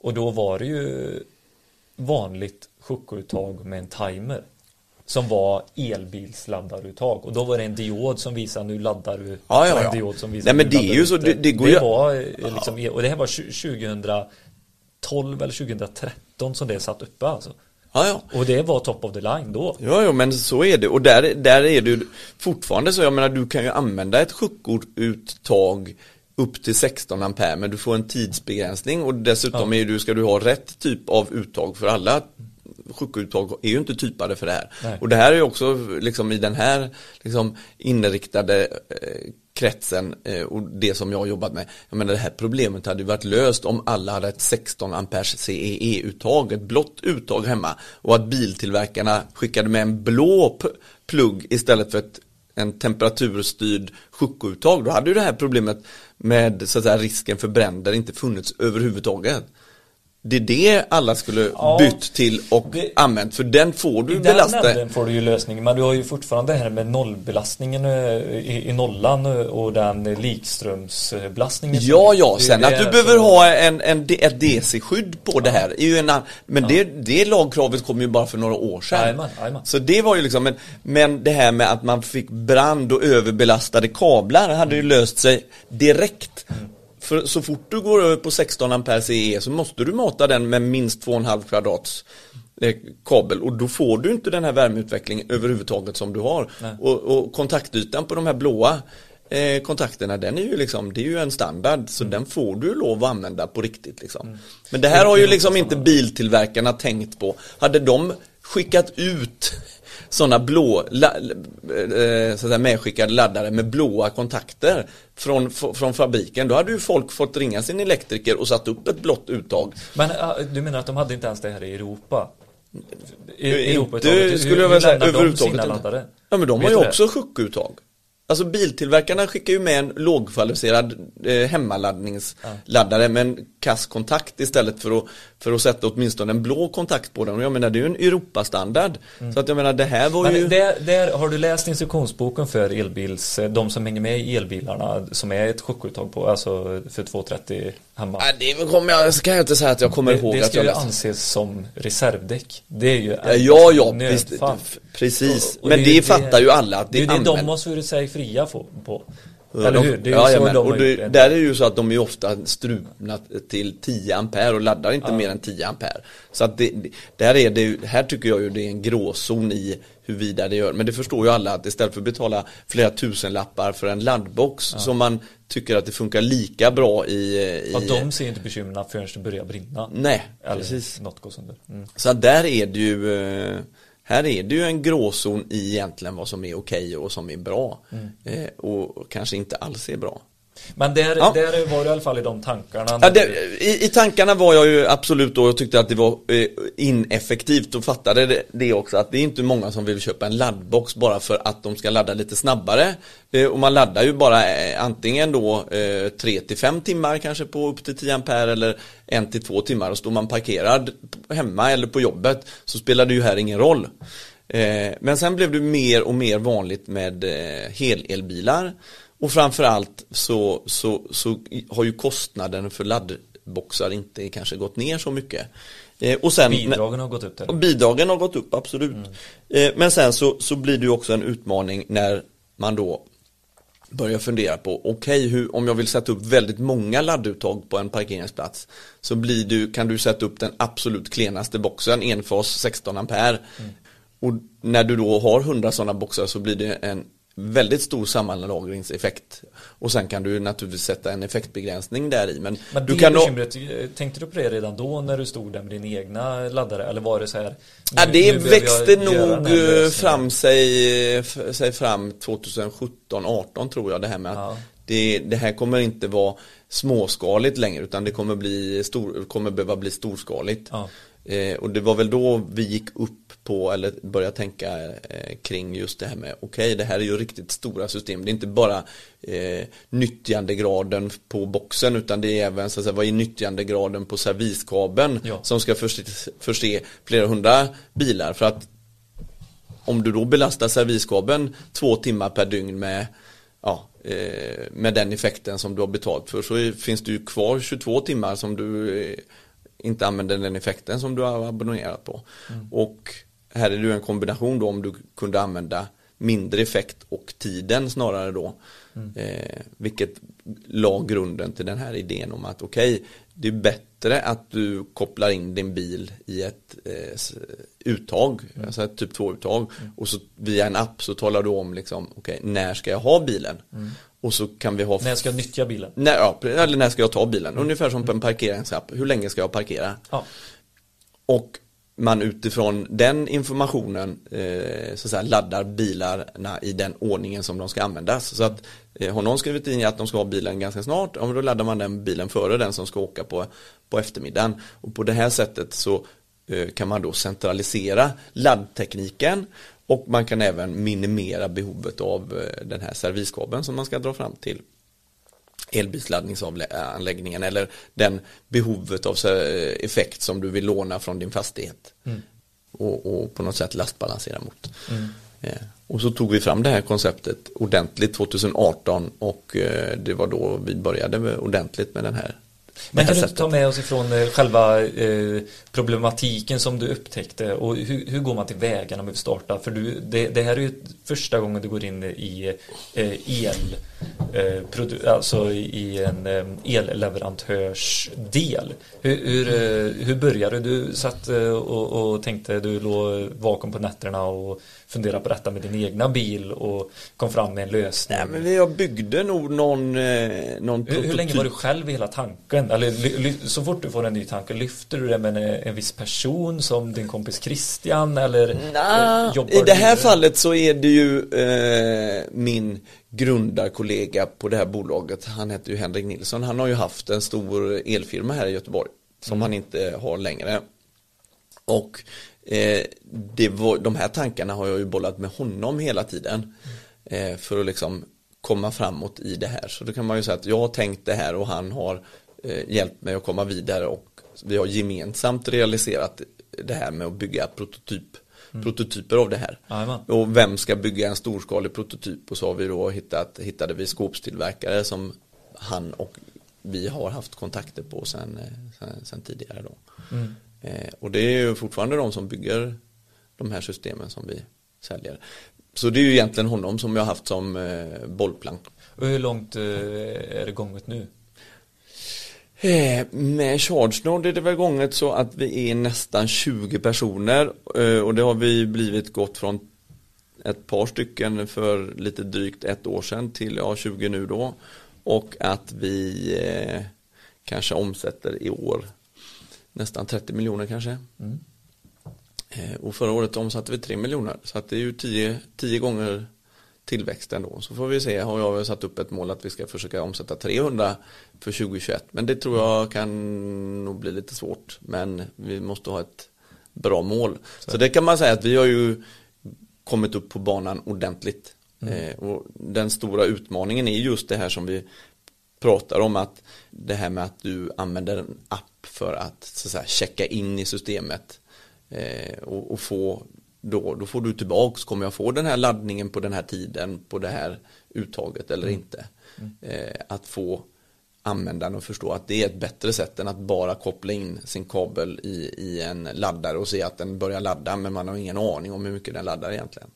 Och då var det ju vanligt chokuttag med en timer. Som var elbilsladdaruttag. Och då var det en diod som visade nu laddar du. Ja, ja, och en ja. diod som visade Nej, men det är ju så, det- det går det ju- var eh, liksom, och det här var tju- 2012 eller 2013 som det satt uppe alltså. Ja, ja. Och det var top of the line då. Ja, ja, men så är det. Och där, där är det fortfarande så, jag menar, du kan ju använda ett chokuttag upp till 16 ampere, men du får en tidsbegränsning och dessutom Ja. är du, ska du ha rätt typ av uttag för alla chokuttag är ju inte typade för det här. Nej. Och det här är ju också liksom i den här liksom inriktade eh, kretsen eh, och det som jag har jobbat med. Jag menar det här problemet hade ju varit löst om alla hade ett 16 amperes CEE-uttag, ett blått uttag hemma och att biltillverkarna skickade med en blå plugg istället för ett en temperaturstyrd chokuttag, då hade ju det här problemet med så att säga, risken för bränder inte funnits överhuvudtaget. Det är det alla skulle Ja, bytt till och det- använt, för den får du I den belasta. änden får du ju lösning, men du har ju fortfarande det här med nollbelastningen eh, i, i nollan eh, och den likströmsbelastningen. Ja, ja, sen att du som- behöver ha en, en, ett DC-skydd på det här är ju en men det, det lagkravet kom ju bara för några år sedan. Jajamän, jajamän. Så det var ju liksom, men, men det här med att man fick brand och överbelastade kablar hade ju löst sig direkt. För så fort du går över på 16 ampere CE så måste du mata den med minst 2,5 kvadrats eh, kabel och då får du inte den här värmeutvecklingen överhuvudtaget som du har. Och, och kontaktytan på de här blåa eh, kontakterna den är ju liksom, det är ju en standard så den får du lov att använda på riktigt liksom. Men det här har ju liksom inte biltillverkarna tänkt på. Hade de skickat ut sådana blå, la, eh, så säga, medskickade laddare med blåa kontakter från, från fabriken, då hade ju folk fått ringa sin elektriker och satt upp ett blått uttag. Men du menar att de hade inte ens det här i Europa? I, Inte, Europauttaget, hur- skulle jag väl säga, överhuvudtaget? Ja men de Vet har ju också chokuttag. Alltså biltillverkarna skickar ju med en lågkvalificerad eh, hemmaladdningsladdare med en kass kontakt istället för att, för att sätta åtminstone en blå kontakt på den. Och jag menar det är ju en Europastandard. Så att jag menar det här var ju... Men där, där har du läst instruktionsboken för elbils, de som hänger med i elbilarna som är ett chockuttag på, alltså för 230 hemma. Nej, det kommer jag, så kan jag inte säga att jag kommer det, ihåg det att ska jag ju läste. anses som reservdäck. Det är ju Ja, ja, ja visst, precis. Och- och Men det, ju fattar ju alla att det, Det är ju det de har svurit sig fria på. Ja, Eller de- hur? Det är ju ja, så jajamän. de har och det, gjort det. Där är det ju så att de är ofta strukna till 10 ampere och laddar inte mer än 10 ampere. Så att det, där är det här tycker jag ju det är en gråzon i huruvida det gör. Men det förstår ju alla att istället för att betala flera tusen lappar för en laddbox som man tycker att det funkar lika bra i... i Ja, de ser inte bekymren förrän det börjar brinna. Nej, Eller precis. något går sönder. Mm. Så där är det ju eh, här är det ju en gråzon i egentligen vad som är okej och som är bra. Mm. Eh, och kanske inte alls är bra. Men där, Ja. där var du i alla fall i de tankarna. Ja, det, i, I tankarna var jag ju absolut då, jag tyckte att det var eh, ineffektivt och fattade det, det också att det är inte många som vill köpa en laddbox bara för att de ska ladda lite snabbare. Eh, och man laddar ju bara eh, antingen då eh, 3 till 5 timmar kanske på upp till 10 ampere eller 1 till 2 timmar och står man parkerad hemma eller på jobbet så spelar det ju här ingen roll. Men sen blev det mer och mer vanligt med helelbilar och framförallt så, så, så har ju kostnaden för laddboxar inte kanske gått ner så mycket. Eh, och sen, Bidragen har gått upp där. bidragen har gått upp, absolut. Eh, men sen så, så blir det ju också en utmaning när man då börjar fundera på, okej, hur om jag vill sätta upp väldigt många ladduttag på en parkeringsplats så blir du, kan du sätta upp den absolut klenaste boxen, enfas 16 ampere. Och när du då har 100 sådana boxar så blir det en väldigt stor sammanlagringseffekt. Och sen kan du naturligtvis sätta en effektbegränsning där i. Men, Men du kan bekymret, eh, tänkte du på det redan då när du stod där med din egna laddare? Eller var det så här? Ja, det växte nog eh, fram sig, sig fram 2017, 18 tror jag det här med att Ja. det, det här kommer inte vara småskaligt längre utan det kommer, bli stor, kommer behöva bli storskaligt. Ja. Eh, och det var väl då vi gick upp på, eller började tänka eh, kring just det här med, okej det här är ju riktigt stora system. Det är inte bara eh, nyttjandegraden på boxen utan det är även, så att säga, vad är nyttjandegraden på serviskabeln Ja. som ska förse, förse flera hundra bilar. För att om du då belastar serviskabeln två timmar per dygn med ja, eh, med den effekten som du har betalt för så finns det ju kvar 22 timmar som du eh, inte använder den effekten som du har abonnerat på. Och här är det en kombination då om du kunde använda mindre effekt och tiden snarare då. Eh, vilket la grunden till den här idén om att okej, det är bättre att du kopplar in din bil i ett eh, uttag, alltså ett typ 2-uttag och så via en app så talar du om liksom, okej, när ska jag ha bilen? Och så kan vi ha När jag ska nyttja bilen? när, ja, eller när ska jag ta bilen? Ungefär som på en parkeringsapp. Hur länge ska jag parkera? Ja. Och man utifrån den informationen eh, så att säga, laddar bilarna i den ordningen som de ska användas. Så att eh, har någon skrivit in att de ska ha bilen ganska snart, ja, då laddar man den bilen före den som ska åka på, på eftermiddagen. Och på det här sättet så eh, kan man då centralisera laddtekniken och man kan även minimera behovet av eh, den här serviskabeln som man ska dra fram till elbilsladdningsanläggningen eller den behovet av så- effekt som du vill låna från din fastighet. Och, och på något sätt lastbalansera mot. Eh, Och så tog vi fram det här konceptet ordentligt 2018 och eh, det var då vi började ordentligt med den här. Men kan här du ta med oss ifrån eh, själva eh, problematiken som du upptäckte och hur, hur går man till väga när man vill starta? För du, det, det här är ju första gången du går in i eh, el, eh, produ- alltså i en eh, elleverantörsdel. Hur, hur, eh, hur började du? Du satt eh, och, och tänkte, du låg vaken på nätterna och funderade på detta med din egna bil och kom fram med en lösning. Nej men vi jag byggde nog någon, eh, någon Hur, hur länge var du själv i hela tanken? Eller så fort du får en ny tanke, lyfter du det med en, en viss person som din kompis Christian eller Nah, eh, I det här fallet så är det ju eh, min grundarkollega på det här bolaget, han heter ju Henrik Nilsson, han har ju haft en stor elfirma här i Göteborg som han inte har längre. Och det var, de här tankarna har jag ju bollat med honom hela tiden eh, för att liksom komma framåt i det här. Så då kan man ju säga att jag har tänkt det här och han har eh, hjälpt mig att komma vidare och vi har gemensamt realiserat det här med att bygga prototyp, prototyper av det här. Jajamän. Och vem ska bygga en storskalig prototyp? Och så har vi då hittat, hittade vi skåpstillverkare som han och vi har haft kontakter på sen, eh, sen, sen tidigare då. Mm. Eh, och det är ju fortfarande de som bygger de här systemen som vi säljer. Så det är ju egentligen honom som jag har haft som eh, bollplank. Och hur långt eh, är det gånget nu? Med ChargeNode är det väl gånget så att vi är nästan 20 personer och det har vi blivit gått från ett par stycken för lite drygt ett år sedan till ja, 20 nu då och att vi kanske omsätter i år nästan 30 miljoner kanske. Mm. Eh, och förra året omsatte vi 3 miljoner så att det är ju 10, 10 gånger tillväxten då. Så får vi se, har jag satt upp ett mål att vi ska försöka omsätta 300 för 2021. Men det tror jag kan nog bli lite svårt. Men vi måste ha ett bra mål. Så, det kan man säga att vi har ju kommit upp på banan ordentligt. Eh, och den stora utmaningen är just det här som vi pratar om att det här med att du använder en app för att, så att säga, checka in i systemet eh, och, och få då, då får du tillbaks, kommer jag få den här laddningen på den här tiden på det här uttaget eller inte. Eh, att få användaren att förstå att det är ett bättre sätt än att bara koppla in sin kabel i, i en laddare och se att den börjar ladda men man har ingen aning om hur mycket den laddar egentligen.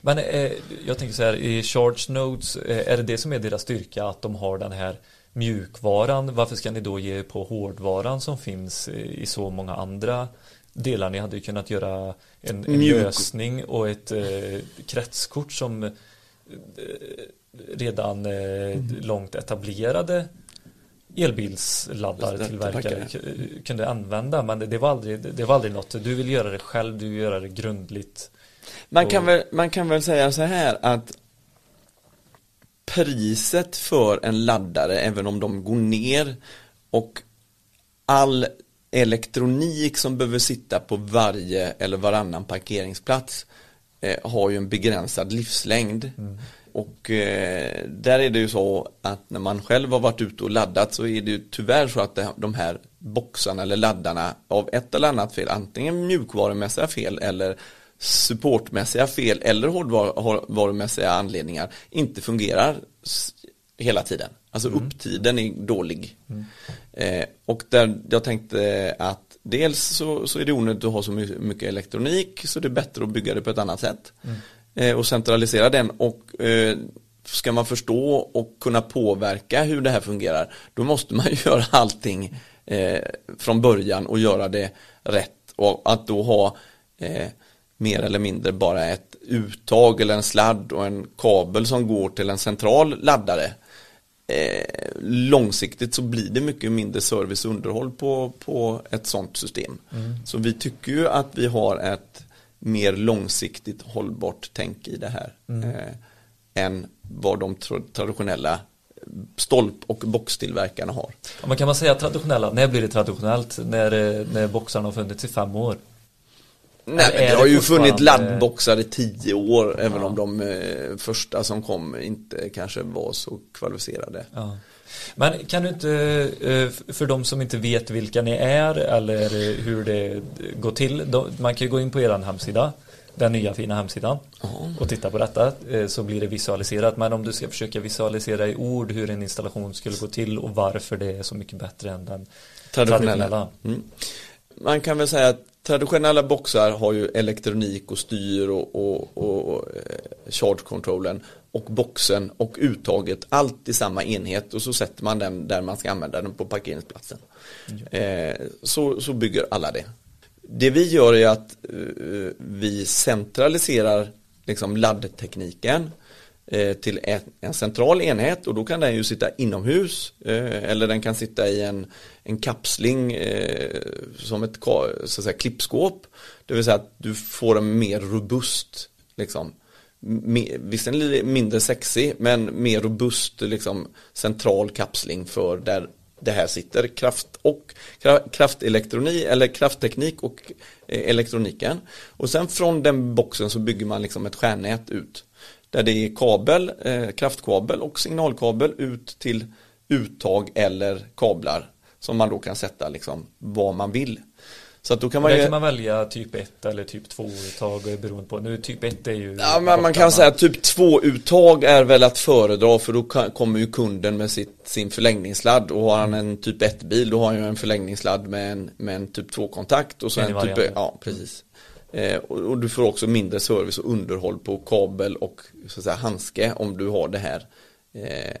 Men eh, jag tänker så här, i Charge Nodes, eh, är det det som är deras styrka att de har den här mjukvaran? Varför ska ni då ge på hårdvaran som finns i så många andra delar? Ni hade ju kunnat göra en, en Mjuk- lösning och ett eh, kretskort som eh, redan eh, långt etablerade elbilsladdartillverkare kunde använda. Men det, det, var aldrig, det var aldrig något. Du vill göra det själv, du vill göra det grundligt. Man kan, väl, man kan väl säga så här att priset för en laddare, även om de går ner och all elektronik som behöver sitta på varje eller varannan parkeringsplats eh, har ju en begränsad livslängd. Och eh, där är det ju så att när man själv har varit ute och laddat så är det ju tyvärr så att de här boxarna eller laddarna av ett eller annat fel, antingen mjukvarumässiga fel eller supportmässiga fel eller hårdvarumässiga anledningar inte fungerar hela tiden. Alltså upptiden är dålig. Eh, och där jag tänkte att dels så, så är det onödigt att ha så my- mycket elektronik så det är bättre att bygga det på ett annat sätt. Eh, och centralisera den och eh, ska man förstå och kunna påverka hur det här fungerar då måste man ju (laughs) göra allting eh, från början och göra det rätt och att då ha eh, mer eller mindre bara ett uttag eller en sladd och en kabel som går till en central laddare eh, långsiktigt så blir det mycket mindre service och underhåll på, på ett sånt system. Så vi tycker ju att vi har ett mer långsiktigt hållbart tänk i det här. Eh, än vad de tra- traditionella stolp och boxtillverkarna har. Ja, men kan man säga traditionella, när blir det traditionellt? När, eh, när boxarna har funnits i fem år? Nej, men det har ju funnits laddboxar i tio år, även om de eh, första som kom inte kanske var så kvalificerade. Ja. Men kan du inte, eh, för de som inte vet vilka ni är eller eh, hur det går till, man kan ju gå in på er hemsida, den nya fina hemsidan och titta på detta så blir det visualiserat. Men om du ska försöka visualisera i ord hur en installation skulle gå till och varför det är så mycket bättre än den traditionella. Mm. Man kan väl säga att traditionella boxar har ju elektronik och styr och, och, och eh, charge controllen och boxen och uttaget allt i samma enhet och så sätter man den där man ska använda den på parkeringsplatsen. Eh, så, så bygger alla det. Det vi gör är att eh, vi centraliserar liksom laddtekniken eh, Eh, till en, central enhet och då kan den ju sitta inomhus eh, eller den kan sitta i en, en kapsling eh, som ett så att säga, klippskåp. Det vill säga att du får en mer robust liksom, visserligen mindre sexig men mer robust liksom, central kapsling för där det här sitter kraft och kraftelektroni kraftelektronik eller kraftteknik och elektroniken. Och sen från den boxen så bygger man liksom ett stjärnnät ut. Där det är kabel, eh, kraftkabel och signalkabel ut till uttag eller kablar som man då kan sätta liksom vad man vill. Så att då kan man Där ju... kan man välja typ 1 eller typ 2 uttag beroende på. Nu typ 1 är ju Ja, men man kan säga att typ två uttag är väl att föredra för då kan, kommer ju kunden med sitt, sin förlängningssladd och har han en typ 1 bil då har han ju en förlängningssladd med en, med en typ 2 kontakt och så En typ, ja precis. Eh, och, och du får också mindre service och underhåll på kabel och så att säga handske om du har det här. Eh,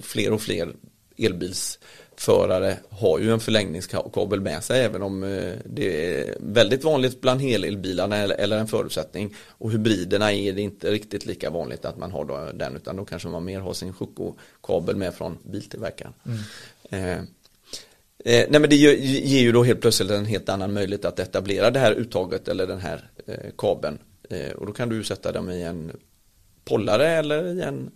fler och fler elbilsförare har ju en förlängningskabel med sig även om eh, det är väldigt vanligt bland helelbilarna eller, eller en förutsättning och hybriderna är det inte riktigt lika vanligt att man har då den utan då kanske man mer har sin Schuko-kabel med från biltillverkaren. Eh, Eh, nej men det ger, ger ju då helt plötsligt en helt annan möjlighet att etablera det här uttaget eller den här eh, kabeln. Eh, och då kan du sätta dem i en pollare eller i en,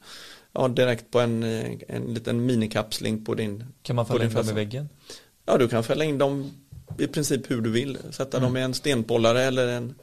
ja direkt på en, eh, en liten minikapsling på din Kan man fälla in dem i väggen? Ja du kan fälla in dem i princip hur du vill. Sätta dem i en stenpollare eller en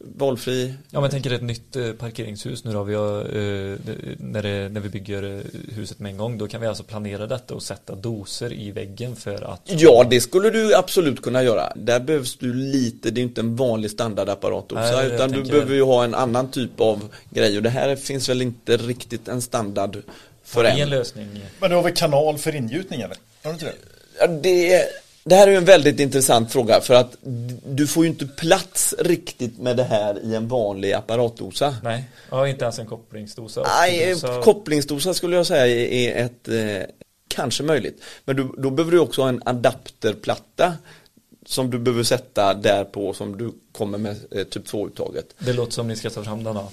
valfri Ja men jag tänker ett nytt eh, parkeringshus nu då. Vi har, eh, när, det, när vi bygger eh, huset med en gång. Då kan vi alltså planera detta och sätta doser i väggen för att Ja, det skulle du absolut kunna göra. Där behövs du lite, det är inte en vanlig standardapparat Nej, utan du tänker- behöver ju ha en annan typ av grej och det här finns väl inte riktigt en standard för i en lösning. Men du har väl kanal för ingjutning eller? Har du inte det? Ja, det, det här är en väldigt intressant fråga för att du får ju inte plats riktigt med det här i en vanlig apparatdosa. Nej, ja, inte ens en kopplingsdosa. Nej, Optidosa. kopplingsdosa skulle jag säga är ett, eh, kanske möjligt. Men du, då behöver du också ha en adapterplatta som du behöver sätta där på som du kommer med eh, typ 2-uttaget. Det låter som ni ska ta fram den då.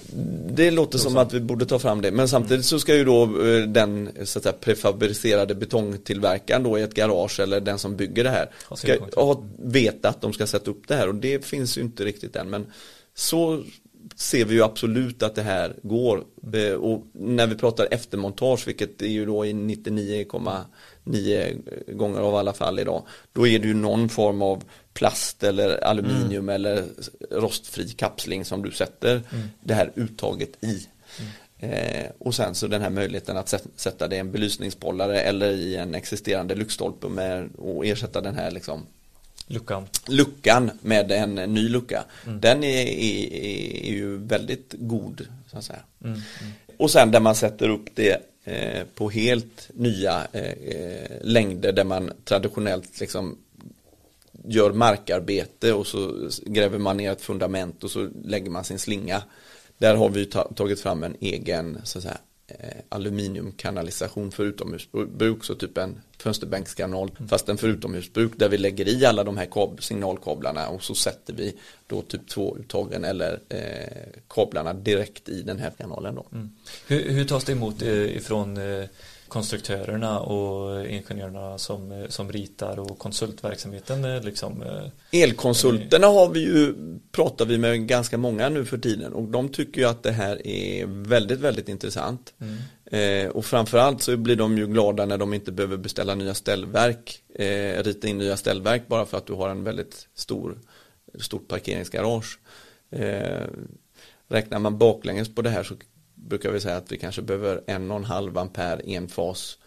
Det låter som att vi borde ta fram det. Men samtidigt så ska ju då eh, den så att säga, prefabricerade betongtillverkaren då i ett garage eller den som bygger det här Ha ska ha, veta att de ska sätta upp det här och det finns ju inte riktigt än. Men så ser vi ju absolut att det här går. Och när vi pratar eftermontage, vilket är ju då i 99,9 gånger av alla fall idag, då är det ju någon form av plast eller aluminium eller rostfri kapsling som du sätter det här uttaget i. Eh, och sen så den här möjligheten att sätt- sätta det i en belysningsbollare eller i en existerande lyktstolpe med, och ersätta den här liksom Luckan. luckan med en ny lucka. Den är, är, är ju väldigt god. Så att säga. Och sen där man sätter upp det Eh, på helt nya eh, eh, längder där man traditionellt liksom gör markarbete och så gräver man ner ett fundament och så lägger man sin slinga. Där har vi ta, tagit fram en egen så att säga, aluminiumkanalisation för utomhusbruk, så typ en fönsterbänkskanal, fast en för utomhusbruk där vi lägger i alla de här kab- signalkablarna och så sätter vi då typ två uttagen eller eh, kablarna direkt i den här kanalen då. Hur, hur tas det emot eh, ifrån eh, konstruktörerna och ingenjörerna som, som ritar och konsultverksamheten liksom eh, Elkonsulterna har vi ju, pratar vi med ganska många nu för tiden och de tycker ju att det här är väldigt, väldigt intressant. Eh, och framförallt så blir de ju glada när de inte behöver beställa nya ställverk, eh, rita in nya ställverk bara för att du har en väldigt stor, stort parkeringsgarage. Eh, räknar man baklänges på det här så brukar vi säga att vi kanske behöver en och en halv ampere enfas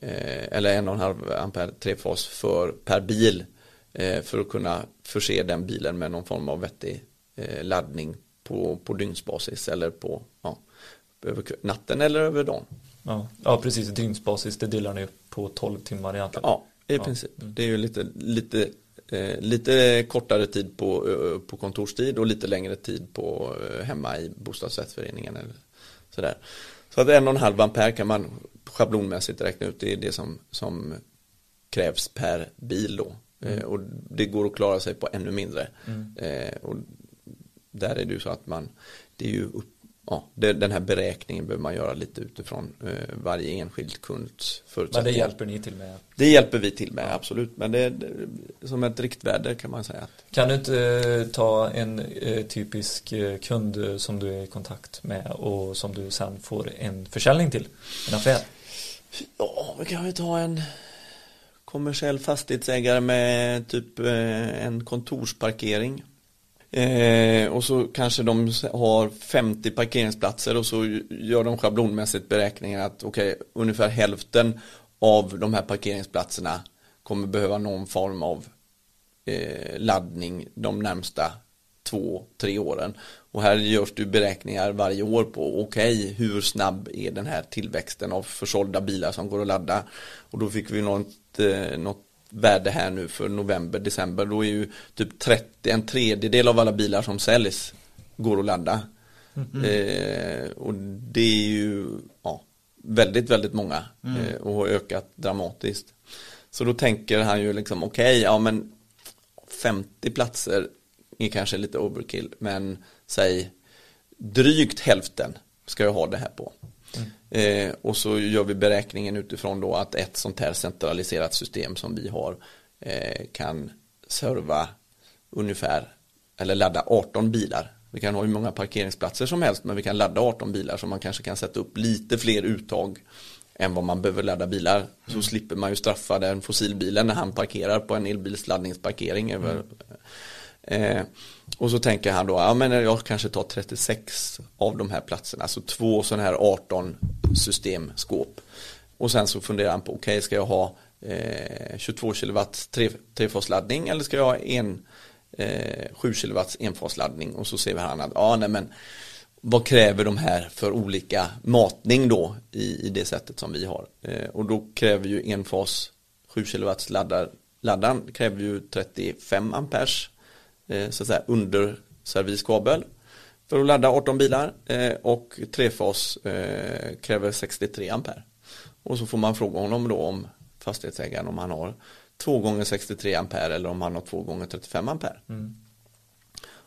eh, eller en och en halv ampere trefas för per bil eh, för att kunna förse den bilen med någon form av vettig eh, laddning på, på dygnsbasis eller på ja, över natten eller över dagen. ja, ja precis, dygnsbasis det delar ni upp på 12 timmar egentligen. Ja, i Ja. princip. Det är ju lite, lite, eh, lite kortare tid på, eh, på kontorstid och lite längre tid på eh, hemma i bostadsrättsföreningen eller sådär. Så att en och en halv ampere kan man schablonmässigt räkna ut, det är det som, som krävs per bil då. Eh, och det går att klara sig på ännu mindre. Eh, och där är det ju så att man, det är ju upp, ja, det, den här beräkningen behöver man göra lite utifrån eh, varje enskild kunds Men förutsättningar. det hjälper ni till med. Det hjälper vi till med, absolut. Men det är det som ett riktvärde kan man säga. Kan du inte eh, ta en eh, typisk eh, kund eh, som du är i kontakt med och som du sen får en försäljning till? En affär? ja, vi kan ju ta en kommersiell fastighetsägare med typ eh, en kontorsparkering. Eh, och så kanske de har 50 parkeringsplatser och så gör de schablonmässigt beräkningar att okej, ungefär hälften av de här parkeringsplatserna kommer behöva någon form av eh, laddning de närmsta två, tre åren. Och här görs det beräkningar varje år på okej, hur snabb är den här tillväxten av försålda bilar som går att ladda. Och då fick vi något, eh, något värde här nu för november, december. Då är ju typ 30, en tredjedel av alla bilar som säljs går att ladda. Eh, och det är ju ja, väldigt, väldigt många eh, och har ökat dramatiskt. Så då tänker han ju liksom okej, ja men 50 platser är kanske lite overkill, men säg drygt hälften ska jag ha det här på. Eh, och så gör vi beräkningen utifrån då att ett sånt här centraliserat system som vi har eh, kan serva ungefär, eller ladda 18 bilar. Vi kan ha hur många parkeringsplatser som helst, men vi kan ladda 18 bilar så man kanske kan sätta upp lite fler uttag än vad man behöver ladda bilar. Så slipper man ju straffa den fossilbilen när han parkerar på en elbilsladdningsparkering över Eh, och så tänker han då, ja men jag kanske tar 36 av de här platserna, alltså två sådana här 18 systemskåp. Och sen så funderar han på, okej ska jag ha eh, 22 kW tre, trefasladdning eller ska jag ha en eh, 7 kW enfasladdning? Och så ser vi han att, ja nej men vad kräver de här för olika matning då i, i det sättet som vi har? Eh, och då kräver ju enfas 7 kW laddar, laddaren kräver ju 35 amperes så att säga underserviskabel för att ladda 18 bilar eh, och trefas eh, kräver 63 ampere. Och så får man fråga honom då om fastighetsägaren om han har 2 gånger 63 ampere eller om han har 2 gånger 35 ampere.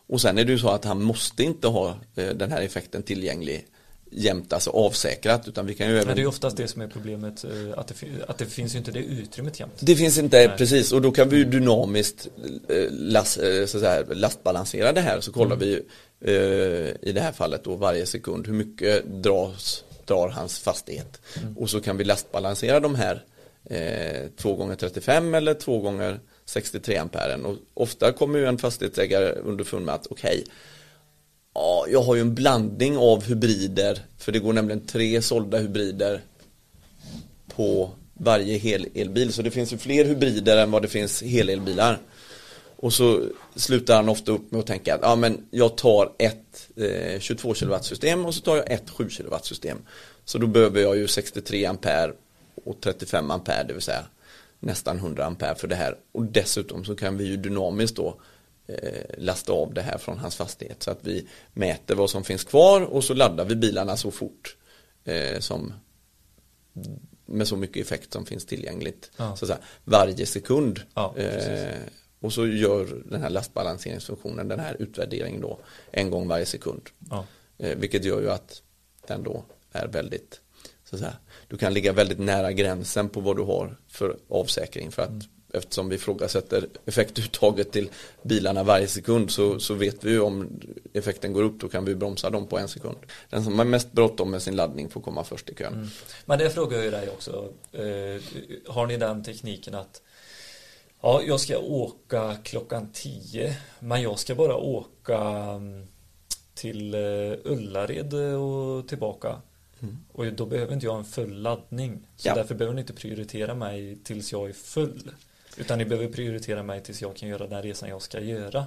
Och sen är det ju så att han måste inte ha eh, den här effekten tillgänglig jämt, alltså avsäkrat, utan vi kan ju Men även det är oftast det som är problemet, eh, att det, att det finns ju inte det utrymmet jämt. Det finns inte, Nej. precis, och då kan vi ju dynamiskt eh, last, eh, så säga, lastbalansera det här. Så kollar vi eh, i det här fallet då varje sekund hur mycket dras, drar hans fastighet. Och så kan vi lastbalansera de här eh, 2 gånger 35 eller 2 gånger 63 amperen. Och ofta kommer ju en fastighetsägare underfund med att okej, ja, jag har ju en blandning av hybrider, för det går nämligen tre sålda hybrider på varje helelbil. Så det finns ju fler hybrider än vad det finns helelbilar. Och så slutar han ofta upp med att tänka att ja, men jag tar ett eh, 22 kW system och så tar jag ett 7 kW system. Så då behöver jag ju 63 ampere och 35 ampere, det vill säga nästan 100 ampere för det här. Och dessutom så kan vi ju dynamiskt då eh, lasta av det här från hans fastighet så att vi mäter vad som finns kvar och så laddar vi bilarna så fort eh, som med så mycket effekt som finns tillgängligt Ja. så att säga, varje sekund. Ja, eh, och så gör den här lastbalanseringsfunktionen den här utvärderingen då en gång varje sekund. Ja. Eh, vilket gör ju att den då är väldigt så att säga. Du kan ligga väldigt nära gränsen på vad du har för avsäkring för att eftersom vi ifrågasätter effektuttaget till bilarna varje sekund så, så vet vi ju om effekten går upp då kan vi bromsa dem på en sekund. Den som har mest bråttom med sin laddning får komma först i kön. Men det frågar jag ju dig också. Eh, har ni den tekniken att ja, jag ska åka klockan 10 men jag ska bara åka mm, till eh, Ullared och tillbaka. Och då behöver inte jag en full laddning. Så Ja. därför behöver ni inte prioritera mig tills jag är full. Utan ni behöver prioritera mig tills jag kan göra den resan jag ska göra.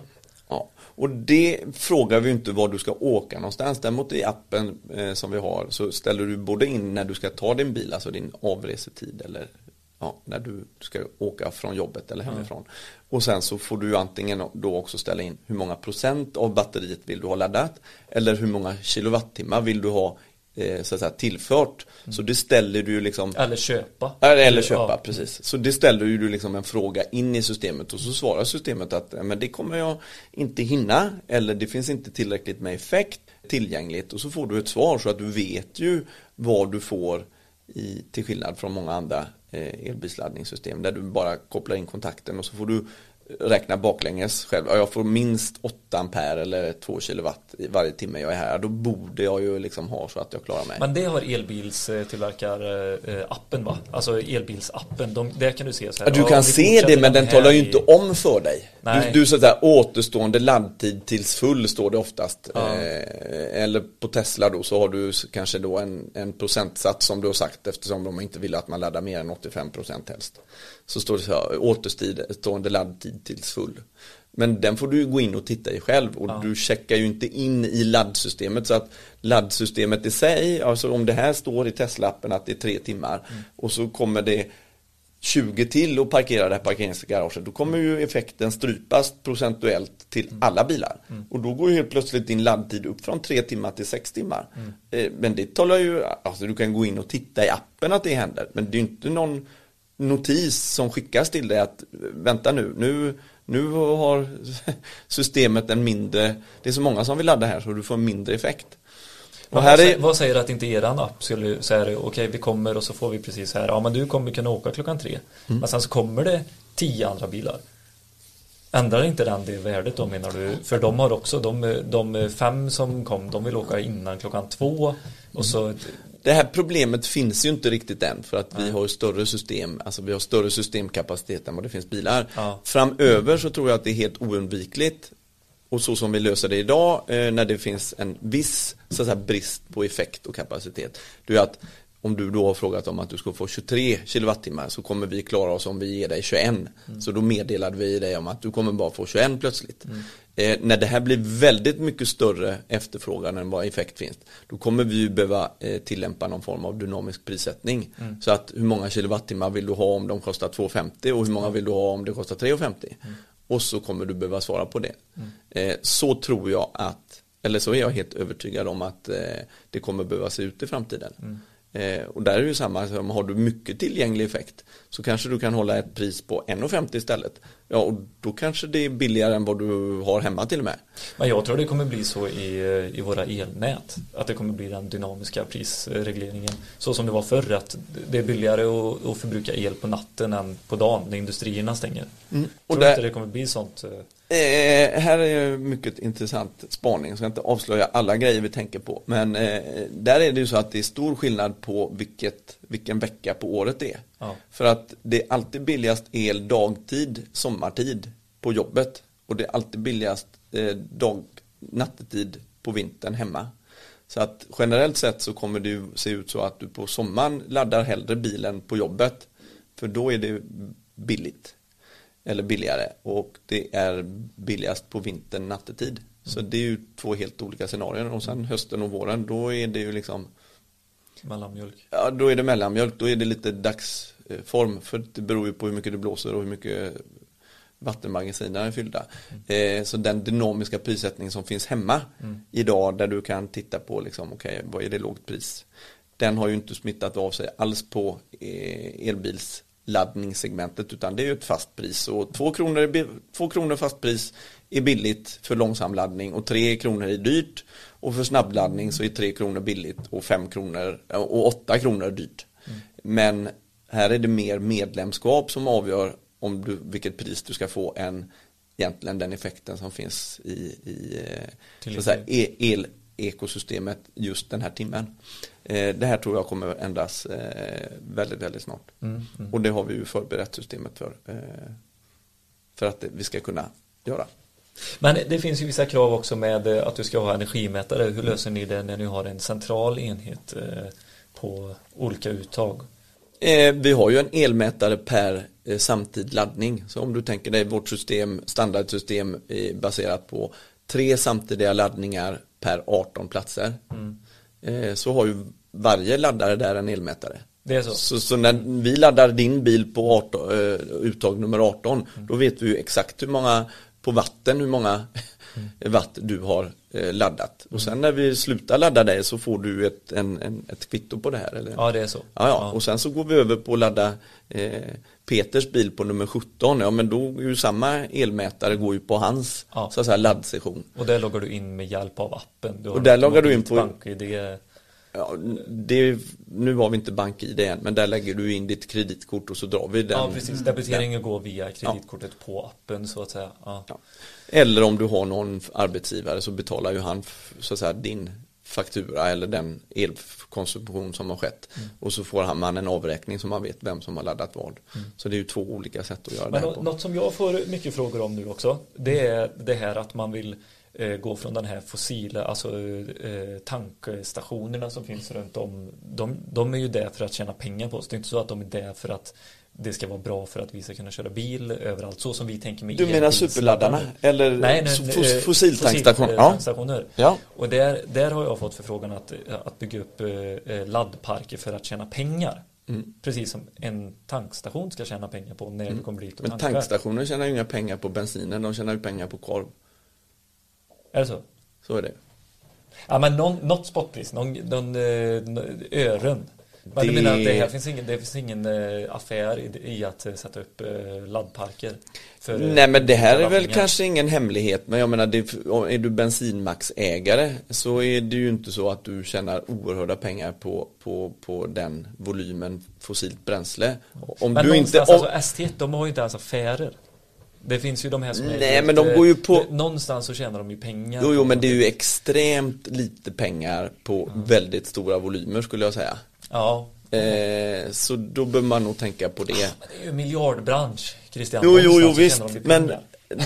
Ja, och det frågar vi inte var du ska åka någonstans. Däremot i appen eh, som vi har så ställer du både in när du ska ta din bil, alltså din avresetid eller ja, när du ska åka från jobbet eller hemifrån. Och sen så får du antingen då också ställa in hur många procent av batteriet vill du ha laddat eller hur många kilowattimmar vill du ha så att säga, tillfört. Så det ställer du ju liksom Eller köpa. Ja, Eller köpa, Ja. precis. Så det ställer ju du liksom en fråga in i systemet och så svarar systemet att "Ja, men det kommer jag inte hinna eller det finns inte tillräckligt med effekt tillgängligt och så får du ett svar så att du vet ju vad du får i, till skillnad från många andra eh, elbilsladdningssystem där du bara kopplar in kontakten och så får du räkna baklänges själv. Ja, jag får minst 8 ampere eller 2 kilowatt varje timme jag är här. Då borde jag ju liksom ha så att jag klarar mig. Men det har elbilstillverkarappen va? Alltså elbilsappen, de, där kan du se så här. Ja, du ja, kan vi se det men den talar ju inte om för dig. Nej. Du, du så att säga, återstående laddtid tills full står det oftast. Ja. Eh, eller på Tesla då så har du kanske då en, en procentsats som du har sagt eftersom de inte vill att man laddar mer än 85% helst. Så står det så här, återstående laddtid tills full. Men den får du gå in och titta i själv och du checkar ju inte in i laddsystemet så att laddsystemet i sig, alltså om det här står i Tesla-appen att det är tre timmar och så kommer det 20 till och parkerar det här parkeringsgaraget, då kommer ju effekten strypas procentuellt till alla bilar. Och då går ju helt plötsligt din laddtid upp från 3 timmar till 6 timmar. Eh, Men det talar ju, alltså du kan gå in och titta i appen att det händer, men det är ju inte någon notis som skickas till dig att vänta nu, nu, nu har systemet en mindre, det är så många som vill ladda här så du får mindre effekt. Och här vad, är, säger, vad säger att inte eran app skulle säga okej vi kommer och så får vi precis här, ja men du kommer kunna åka klockan tre. Mm. Men sen så kommer det tio andra bilar. Ändrar inte den det värdet då menar du? För de har också, de, de fem som kom, de vill åka innan klockan två och så Det här problemet finns ju inte riktigt än för att vi har större system, alltså vi har större systemkapacitet än vad det finns bilar. Ja. Framöver så tror jag att det är helt oundvikligt och så som vi löser det idag eh, när det finns en viss så att säga, brist på effekt och kapacitet. Det är att om du då har frågat om att du ska få 23 kilowattimmar så kommer vi klara oss om vi ger dig 21. Så då meddelade vi dig om att du kommer bara få 21 plötsligt. Eh, när det här blir väldigt mycket större efterfrågan än vad effekt finns då kommer vi behöva eh, tillämpa någon form av dynamisk prissättning. Så att hur många kilowattimmar vill du ha om de kostar 2,50 och hur många vill du ha om det kostar 3,50. Och så kommer du behöva svara på det. Eh, så tror jag att, eller så är jag helt övertygad om att eh, det kommer behöva se ut i framtiden. Eh, och där är det ju samma, har du mycket tillgänglig effekt så kanske du kan hålla ett pris på 1,50 istället. Ja, och då kanske det är billigare än vad du har hemma till och med. Men jag tror det kommer bli så i, i våra elnät. Att det kommer bli den dynamiska prisregleringen. Så som det var förr. Att det är billigare att, att förbruka el på natten än på dagen när industrierna stänger. Mm. Och Tror där- inte det kommer bli sånt. eh, Eh, här är mycket intressant spaning, jag ska inte avslöja alla grejer vi tänker på. Men eh, där är det ju så att det är stor skillnad på vilket, vilken vecka på året det är. Ja. För att det är alltid billigast el dagtid, sommartid på jobbet. Och det är alltid billigast eh, dag, nattetid på vintern hemma. Så att generellt sett så kommer det ju se ut så att du på sommaren laddar hellre bilen på jobbet. För då är det billigt. Eller billigare. Och det är billigast på vintern nattetid. Så det är ju två helt olika scenarier. Och sen hösten och våren då är det ju liksom mellanmjölk. Ja, då är det mellanmjölk. Då är det lite dagsform. För det beror ju på hur mycket det blåser och hur mycket vattenmagasinen är fyllda. Eh, så den dynamiska prissättning som finns hemma idag där du kan titta på liksom, okej, vad är det lågt pris? Den har ju inte smittat av sig alls på eh, elbils snabbladdningssegmentet utan det är ju ett fast pris och två kronor, två kronor fast pris är billigt för långsam laddning och tre kronor är dyrt och för snabbladdning så är tre kronor billigt och fem kronor och åtta kronor dyrt. Men här är det mer medlemskap som avgör om du, vilket pris du ska få än egentligen den effekten som finns i, i eh, så att säga, e- el-ekosystemet just den här timmen. Eh, Det här tror jag kommer ändras eh, väldigt, väldigt snart. Mm, Och det har vi ju förberett systemet för. eh, För att vi ska kunna göra. Men det finns ju vissa krav också med eh, att du ska ha energimätare. Hur löser ni det när ni har en central enhet eh, på olika uttag? Eh, Vi har ju en elmätare per samtidig laddning. Så om du tänker dig vårt system, standardsystem baserat på tre samtidiga laddningar per 18 platser. Eh, Så har ju varje laddare där en elmätare. Det är så? Så, så när vi laddar din bil på 18, eh, uttag nummer 18 då vet vi ju exakt hur många på vatten hur många (laughs) watt du har eh, laddat. Och sen när vi slutar ladda det så får du ett, en, en, ett kvitto på det här. Eller? Ja, det är så. Ja, ja, och sen så går vi över på att ladda eh, Peters bil på nummer 17. Ja, men då är ju samma elmätare går ju på hans Ja. så att säga, laddsession. Och där loggar du in med hjälp av appen. Och där loggar du in på- BankID. Ja, det, nu har vi inte bank-id än, men där lägger du in ditt kreditkort och så drar vi den. Ja, precis. Debiteringen går via kreditkortet på appen så att säga. Ja. Ja. Eller om du har någon arbetsgivare så betalar ju han så att säga din faktura eller den elkonsumtion som har skett. Mm. Och så får han man en avräkning så man vet vem som har laddat vad. Så det är ju två olika sätt att göra Mm. Men det här på. något som jag får mycket frågor om nu också det är det här att man vill gå från den här fossila, alltså eh, tankstationerna som finns runt om. De, de är ju där för att tjäna pengar på oss. Det är inte så att de är där för att det ska vara bra för att vi ska kunna köra bil överallt så som vi tänker med Du menar superladdarna? Eller Nej, nej, eh, fossiltankstation? fossil- Ja. Och där, där har jag fått förfrågan att, att bygga upp eh, eh, laddparker för att tjäna pengar. Mm. Precis som en tankstation ska tjäna pengar på när du kommer dit och Men tankstationer tjänar ju inga pengar på bensinen, de tjänar ju pengar på korv. Är det så? Så är det. Ja men någon, något spotpris, någon, någon eh, ören. Men Det- du menar att det här finns ingen, det finns ingen eh, affär i, i att eh, sätta upp laddparker? För, Nej men det här är väl kanske ingen hemlighet men jag menar det, är du bensinmaxägare så är det ju inte så att du tjänar oerhörda pengar på, på, på den volymen fossilt bränsle. Om Men du inte, om, alltså ST1, de har ju inte ens affärer. Det finns ju de här som är Nej, men de eh, går ju på- Någonstans så tjänar de ju pengar. jo, jo men det är ju extremt lite pengar på väldigt stora volymer skulle jag säga. Ja. Eh, så då bör man nog tänka på det. Men det är ju en miljardbransch, Christian. Jo, jo, jo visst. Men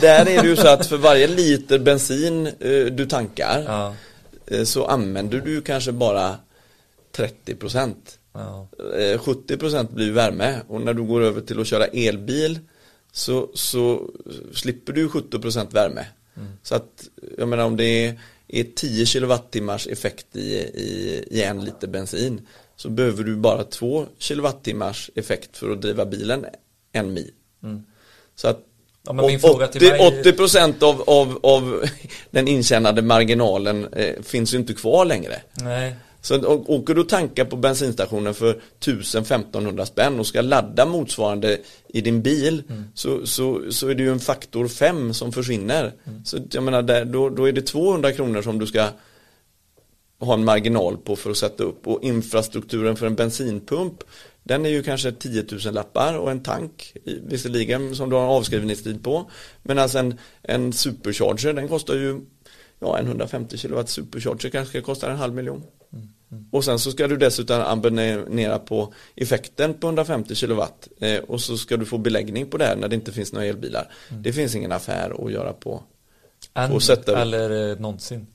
där är det ju så att för varje liter bensin eh, du tankar Ja, eh, så använder du kanske bara 30 procent. ja. Eh, 70 procent blir värme och när du går över till att köra elbil så, så slipper du 70 procent värme. Så att jag menar om det är, är 10 kilowattimmars effekt i, i, i en liter bensin så behöver du bara 2 kilowattimmars effekt för att driva bilen en mil. Så att Ja, men min fråga till mig- 80 procent av, av, av den intjänade marginalen eh, finns ju inte kvar längre. Nej. Så åker du och tankar på bensinstationen för 1000-1500 spänn och ska ladda motsvarande i din bil så, så, så är det ju en faktor 5 som försvinner. Så jag menar, där, då, då är det 200 kronor som du ska ha en marginal på för att sätta upp. Och infrastrukturen för en bensinpump den är ju kanske 10 000 lappar och en tank visserligen som du har en avskrivningstid på. Men alltså en, en supercharger den kostar ju ja en 150 kilowatt supercharger kanske kostar en halv miljon och sen så ska du dessutom abonnera på effekten på 150 kilowatt eh, och så ska du få beläggning på det här när det inte finns några elbilar. Det finns ingen affär att göra på Än, sätta- eller eh, någonsin.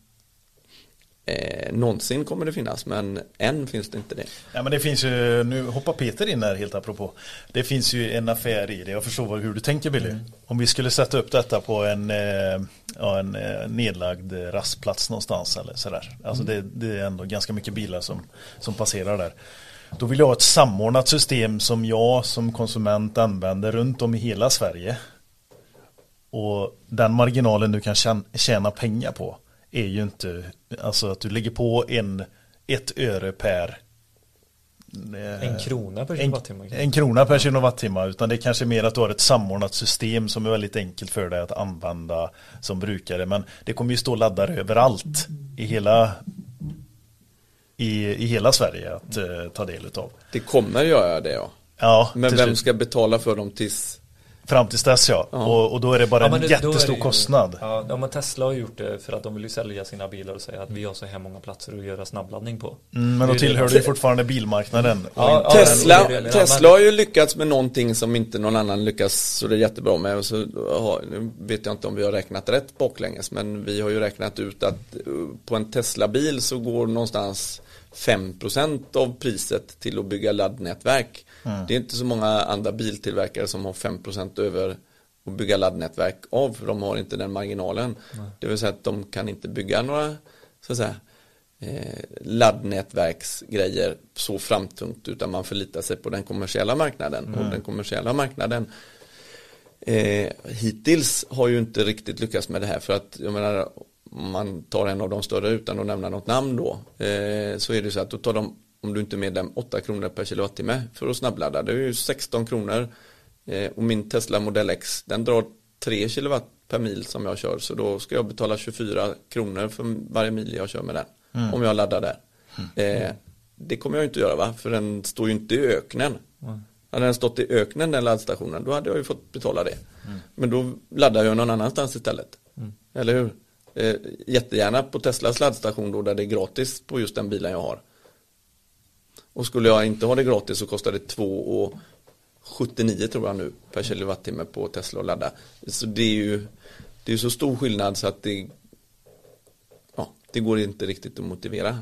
Eh, någonsin kommer det finnas men än finns det inte det Ja, men det finns ju, nu hoppar Peter in här helt apropå. Det finns ju en affär i det, jag förstår hur du tänker Billy. Om vi skulle sätta upp detta på en, eh, ja, en eh, nedlagd rastplats någonstans eller sådär. Alltså det, det är ändå ganska mycket bilar som, som passerar där. Då vill jag ha ett samordnat system som jag som konsument använder runt om i hela Sverige. Och den marginalen du kan tjäna, tjäna pengar på är ju inte, alltså att du lägger på en, ett öre per eh, En krona per en, kilowattimme. kanske. en krona per kilowattimme utan det är kanske mer att du har ett samordnat system som är väldigt enkelt för dig att använda som brukare men det kommer ju stå laddare överallt i hela i, i hela Sverige att eh, ta del utav. Det kommer göra det ja. Ja, Men vem slut. ska betala för dem tills fram tills dess ja. Ja. Och, och då är det bara Ja, en det- jättestor ju- kostnad. Ja, ja, men Tesla har gjort det för att de vill ju sälja sina bilar och säga att vi har så här många platser att göra snabbladdning på. Mm, men då tillhör det ju fortfarande bilmarknaden. Ja, Tesla, det Tesla har ju lyckats med någonting som inte någon annan lyckas så det är jättebra med. Och så har, nu vet jag inte om vi har räknat rätt baklänges men vi har ju räknat ut att eh, på en Tesla-bil så går någonstans 5% av priset till att bygga laddnätverk. Det är inte så många andra biltillverkare som har 5% över att bygga laddnätverk av för de har inte den marginalen. Det vill säga att de kan inte bygga några så att säga, eh, laddnätverksgrejer så framtungt utan man förlitar sig på den kommersiella marknaden. Och den kommersiella marknaden eh, hittills har ju inte riktigt lyckats med det här. För att jag menar om man tar en av de större utan att nämna något namn då eh, så är det så att då tar de om du inte är medlem 8 kronor per kilowattimme för att snabbladda. Det är ju 16 kronor. Eh, och min Tesla Model X den drar 3 kilowatt per mil som jag kör. Så då ska jag betala 24 kronor för varje mil jag kör med den om jag laddar där. Eh, det kommer jag inte göra va? För den står ju inte i öknen. Hade den stått i öknen den laddstationen då hade jag ju fått betala det. Men då laddar jag någon annanstans istället. Eller hur? Eh, jättegärna på Teslas laddstation då där det är gratis på just den bilen jag har och skulle jag inte ha det gratis så kostar det 2,79 tror jag nu per kilowattimme på Tesla att ladda. Så det är ju det är så stor skillnad så att det ja, det går inte riktigt att motivera.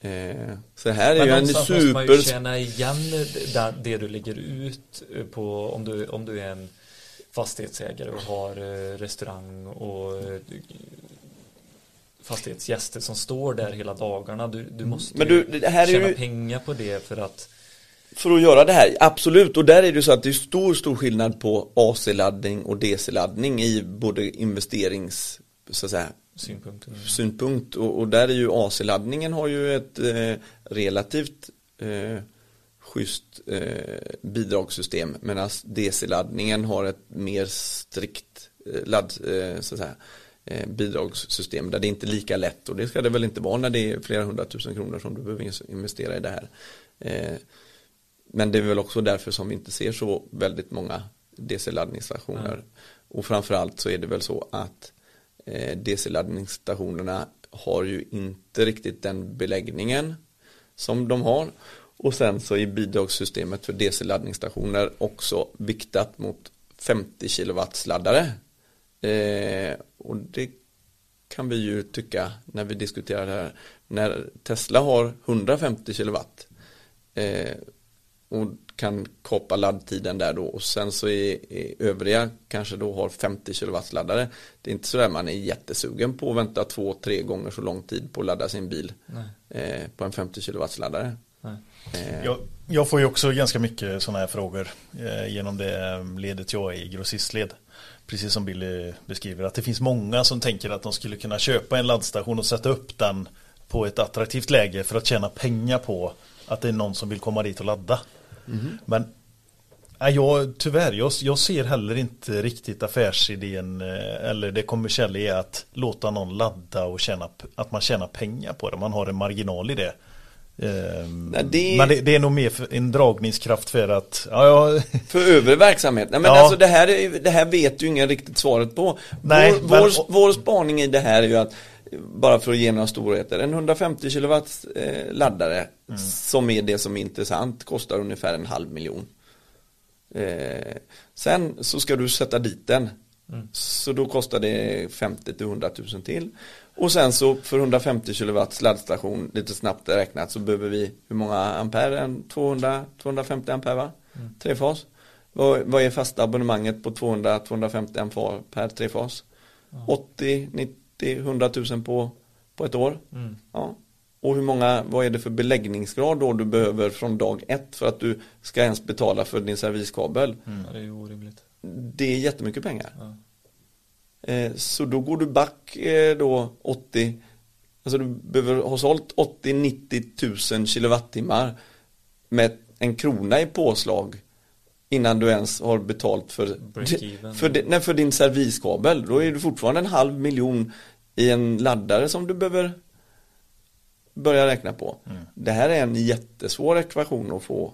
Eh, så här är Men ju en någonstans måste man ju super känna igen det, det du lägger ut på om du, om du är en fastighetsägare och har eh, restaurang och eh, fastighetsgäster som står där hela dagarna. Du, du måste Men du, det här är tjäna ju- pengar på det för att för att göra det här, absolut. Och där är det så att det är stor, stor skillnad på AC-laddning och DC-laddning i både investerings, så att säga, synpunkten. synpunkt och, och där är ju AC-laddningen har ju ett eh, relativt eh, schysst eh, bidragssystem medan DC-laddningen har ett mer strikt eh, ladd, eh, så att säga, bidragssystem där det inte är lika lätt och det ska det väl inte vara när det är flera hundratusen kronor som du behöver investera i det här. Eh, men det är väl också därför som vi inte ser så väldigt många DC-laddningsstationer. Och framförallt så är det väl så att eh, DC-laddningsstationerna har ju inte riktigt den beläggningen som de har. Och sen så är bidragssystemet för DC-laddningsstationer också viktat mot 50 kW-laddare. Eh, och det kan vi ju tycka när vi diskuterar det här. När Tesla har 150 kW eh, och kan kapa laddtiden där då och sen så är, är övriga kanske då har 50 kW laddare. Det är inte så där man är jättesugen på att vänta två, tre gånger så lång tid på att ladda sin bil eh, på en 50 kW laddare. Nej. Eh, Jag, jag får ju också ganska mycket sådana här frågor eh, genom det ledet jag är i grossistled. Precis som Billy beskriver att det finns många som tänker att de skulle kunna köpa en laddstation och sätta upp den på ett attraktivt läge för att tjäna pengar på att det är någon som vill komma dit och ladda. Men nej, jag, tyvärr, jag, jag ser heller inte riktigt affärsidén eh, eller det kommersiella i att låta någon ladda och tjäna, att man tjänar pengar på det. Man har en marginal i det. Ehm, Nej, det- Men det, det är nog mer för en dragningskraft för att, ja, ja (laughs) För övrig verksamhet? Nej men Ja. alltså det här, är, det här vet ju ingen riktigt svaret på. Nej, vår, men- vår, vår spaning i det här är ju att, bara för att ge några storheter, en 150 kW eh, laddare som är det som är intressant kostar ungefär en halv miljon. Eh, sen så ska du sätta dit den. Så då kostar det 50 till 100 000 till. Och sen så för 150 kW laddstation, lite snabbt räknat, så behöver vi hur många ampere? En 200, 250 ampere va? Trefas. Vad, vad är fasta abonnemanget på 200-250 ampere per trefas? 80, 90, 100 000 på, på ett år. Mm. Ja. Och hur många, vad är det för beläggningsgrad då du behöver från dag ett för att du ska ens betala för din serviskabel? Ja, det är ju orimligt. Det är jättemycket pengar. Ja. Eh, så då går du back eh, då 80, alltså du behöver ha sålt 80-90 tusen kilowattimmar med en krona i påslag innan du ens har betalt för, för, nej, för din serviskabel. Då är du fortfarande en halv miljon i en laddare som du behöver börja räkna på. Det här är en jättesvår ekvation att få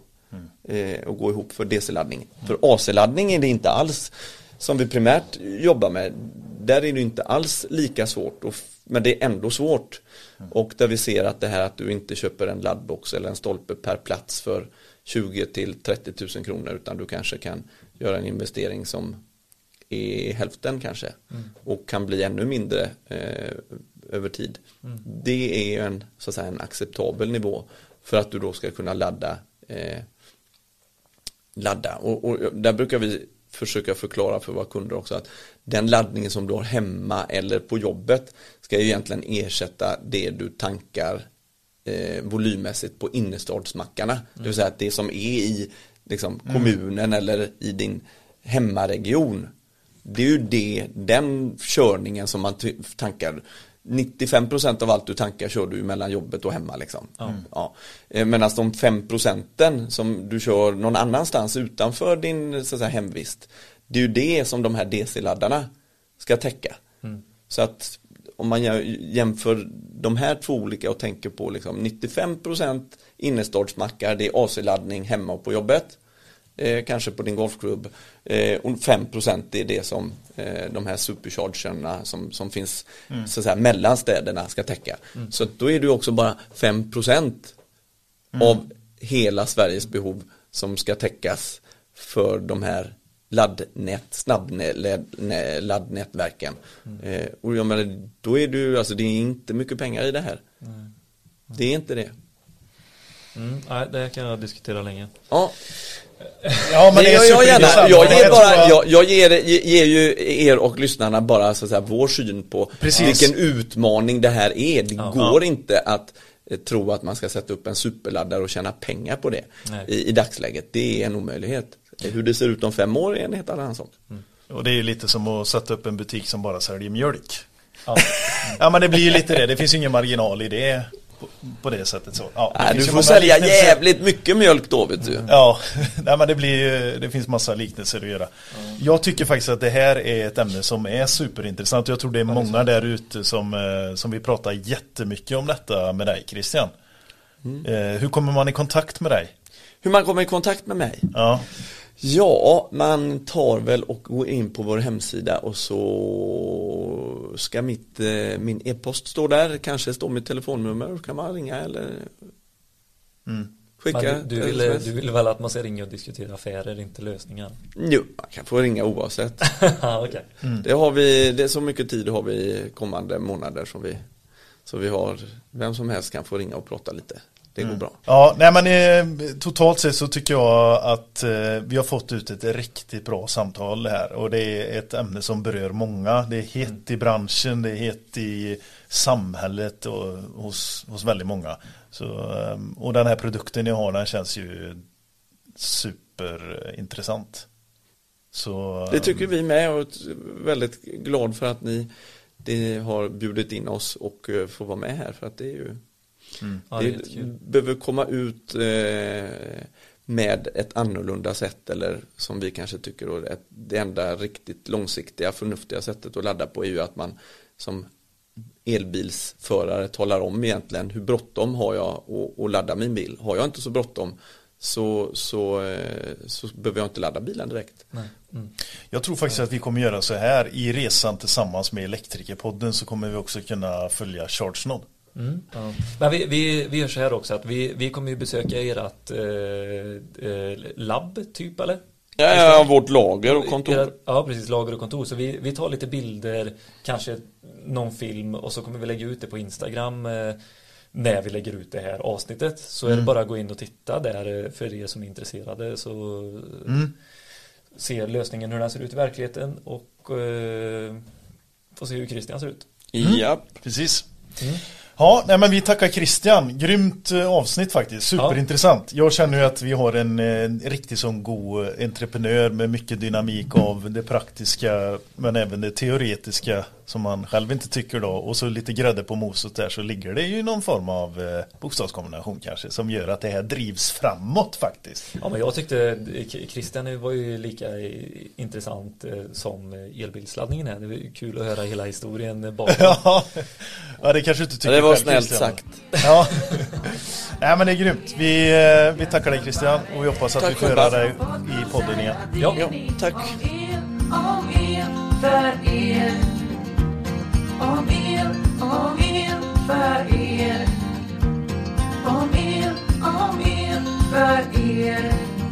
eh, att gå ihop för DC-laddning. För AC-laddning är det inte alls som vi primärt jobbar med. Där är det inte alls lika svårt, och men det är ändå svårt. Och där vi ser att det här att du inte köper en laddbox eller en stolpe per plats för 20 till 30 000 kronor utan du kanske kan göra en investering som är hälften kanske och kan bli ännu mindre eh, över tid. Det är ju en, så att säga, en acceptabel nivå för att du då ska kunna ladda eh, ladda och, och där brukar vi försöka förklara för våra kunder också att den laddningen som du har hemma eller på jobbet ska ju egentligen ersätta det du tankar eh, volymmässigt på innerstadsmackarna. Det vill säga att det som är i liksom, kommunen eller i din hemmaregion det är ju det, den körningen som man tankar 95% av allt du tankar kör du mellan jobbet och hemma liksom. Ja. Eh, Medan de 5% som du kör någon annanstans utanför din så säga, hemvist Det är ju det som de här DC-laddarna ska täcka. Så att om man jä- jämför de här två olika och tänker på liksom 95% innerstadsmackar, det är AC-laddning hemma och på jobbet eh, kanske på din golfklubb eh, och 5% är det som eh, de här superchargerna som, som finns så att säga, mellan städerna ska täcka. Så att då är det också bara 5% av hela Sveriges behov som ska täckas för de här laddnät, snabbladdnätverken. Eh, och jag menar, då är ju, alltså det är inte mycket pengar i det här. Det är inte det. Mm, nej, det kan jag diskutera länge. Ja, Ja, men det är jag gärna. Jag ger, bara, jag, jag ger, ge- ger ju er och lyssnarna bara så att säga, vår syn på Precis. vilken utmaning det här är. Det Ja. går inte att eh, tro att man ska sätta upp en superladdare och tjäna pengar på det i, i dagsläget. Det är en omöjlighet. Hur det ser ut om fem år är en helt annan sak. Och det är ju lite som att sätta upp en butik som bara säljer mjölk. Ja. (laughs) Ja men det blir ju lite det, det finns ju ingen marginal i det på, på det sättet så. Ja, det Nej, du får sälja liknelser. jävligt mycket mjölk då vet du. Ja, (laughs) nej, men det blir det finns massa liknelser att göra. Jag tycker faktiskt att det här är ett ämne som är superintressant. Jag tror det är många där ute som, eh, som vill prata jättemycket om detta med dig Christian. Mm. Eh, hur kommer man i kontakt med dig? Hur man kommer i kontakt med mig? Ja, Ja, man tar väl och går in på vår hemsida och så ska mitt, eh, min e-post stå där, kanske står mitt telefonnummer, kan man ringa eller skicka Men du, du, vill, du vill väl att man ska ringa och diskutera affärer, inte lösningar? Jo, man kan få ringa oavsett. (laughs) Ja, okej. Det har vi, det är så mycket tid har vi kommande månader som vi, så vi har, vem som helst kan få ringa och prata lite. Det går bra. ja nej men eh, totalt sett så tycker jag att eh, vi har fått ut ett riktigt bra samtal här och det är ett ämne som berör många. Det är hett i branschen, det är hett i samhället och hos, hos väldigt många. Så, eh, och den här produkten ni har den känns ju superintressant. Så, Det tycker vi med och är väldigt glad för att ni det har bjudit in oss och eh, får vara med här för att det är ju Ja, det det behöver komma ut eh, med ett annorlunda sätt eller som vi kanske tycker då, ett, det enda riktigt långsiktiga förnuftiga sättet att ladda på är ju att man som elbilsförare talar om egentligen hur bråttom har jag att- att ladda min bil. Har jag inte så bråttom så, så, eh, så behöver jag inte ladda bilen direkt. Mm. Jag tror faktiskt att vi kommer göra så här i resan tillsammans med Elektrikerpodden så kommer vi också kunna följa ChargeNod. Mm, ja. Men vi, vi, vi gör så här också att vi, vi kommer ju besöka ert eh, eh, labb typ eller? Ja, ja, vårt lager och kontor. Era- Ja, precis, lager och kontor. Så vi, vi tar lite bilder, kanske någon film och så kommer vi lägga ut det på Instagram eh, när vi lägger ut det här avsnittet. Så är det bara att gå in och titta där eh, för er som är intresserade så Mm. ser lösningen hur den ser ut i verkligheten och eh, får se hur Christian ser ut. Ja, Precis. Mm. Ja, nej men vi tackar Christian. Grymt eh, avsnitt faktiskt. Superintressant. Jag känner ju att vi har en, en riktigt sån god entreprenör med mycket dynamik av det praktiska men även det teoretiska som man själv inte tycker då. Och så lite grädde på moset där så ligger det ju någon form av eh, bokstavskombination kanske som gör att det här drivs framåt faktiskt. Ja men jag tyckte K- Christian var ju lika i- intressant eh, som elbilsladdningen är. Det var kul att höra hela historien bakom. (laughs) Ja, ja det kanske du inte tycker Det var själv, snällt Christian. sagt. Ja. (laughs) Nej men det är grymt. Vi, eh, vi tackar dig Christian och vi hoppas att Tack vi får höra dig i podden igen. Ja. Ja, tack. För er. Om el, om el, för er. Om el, om el, för er.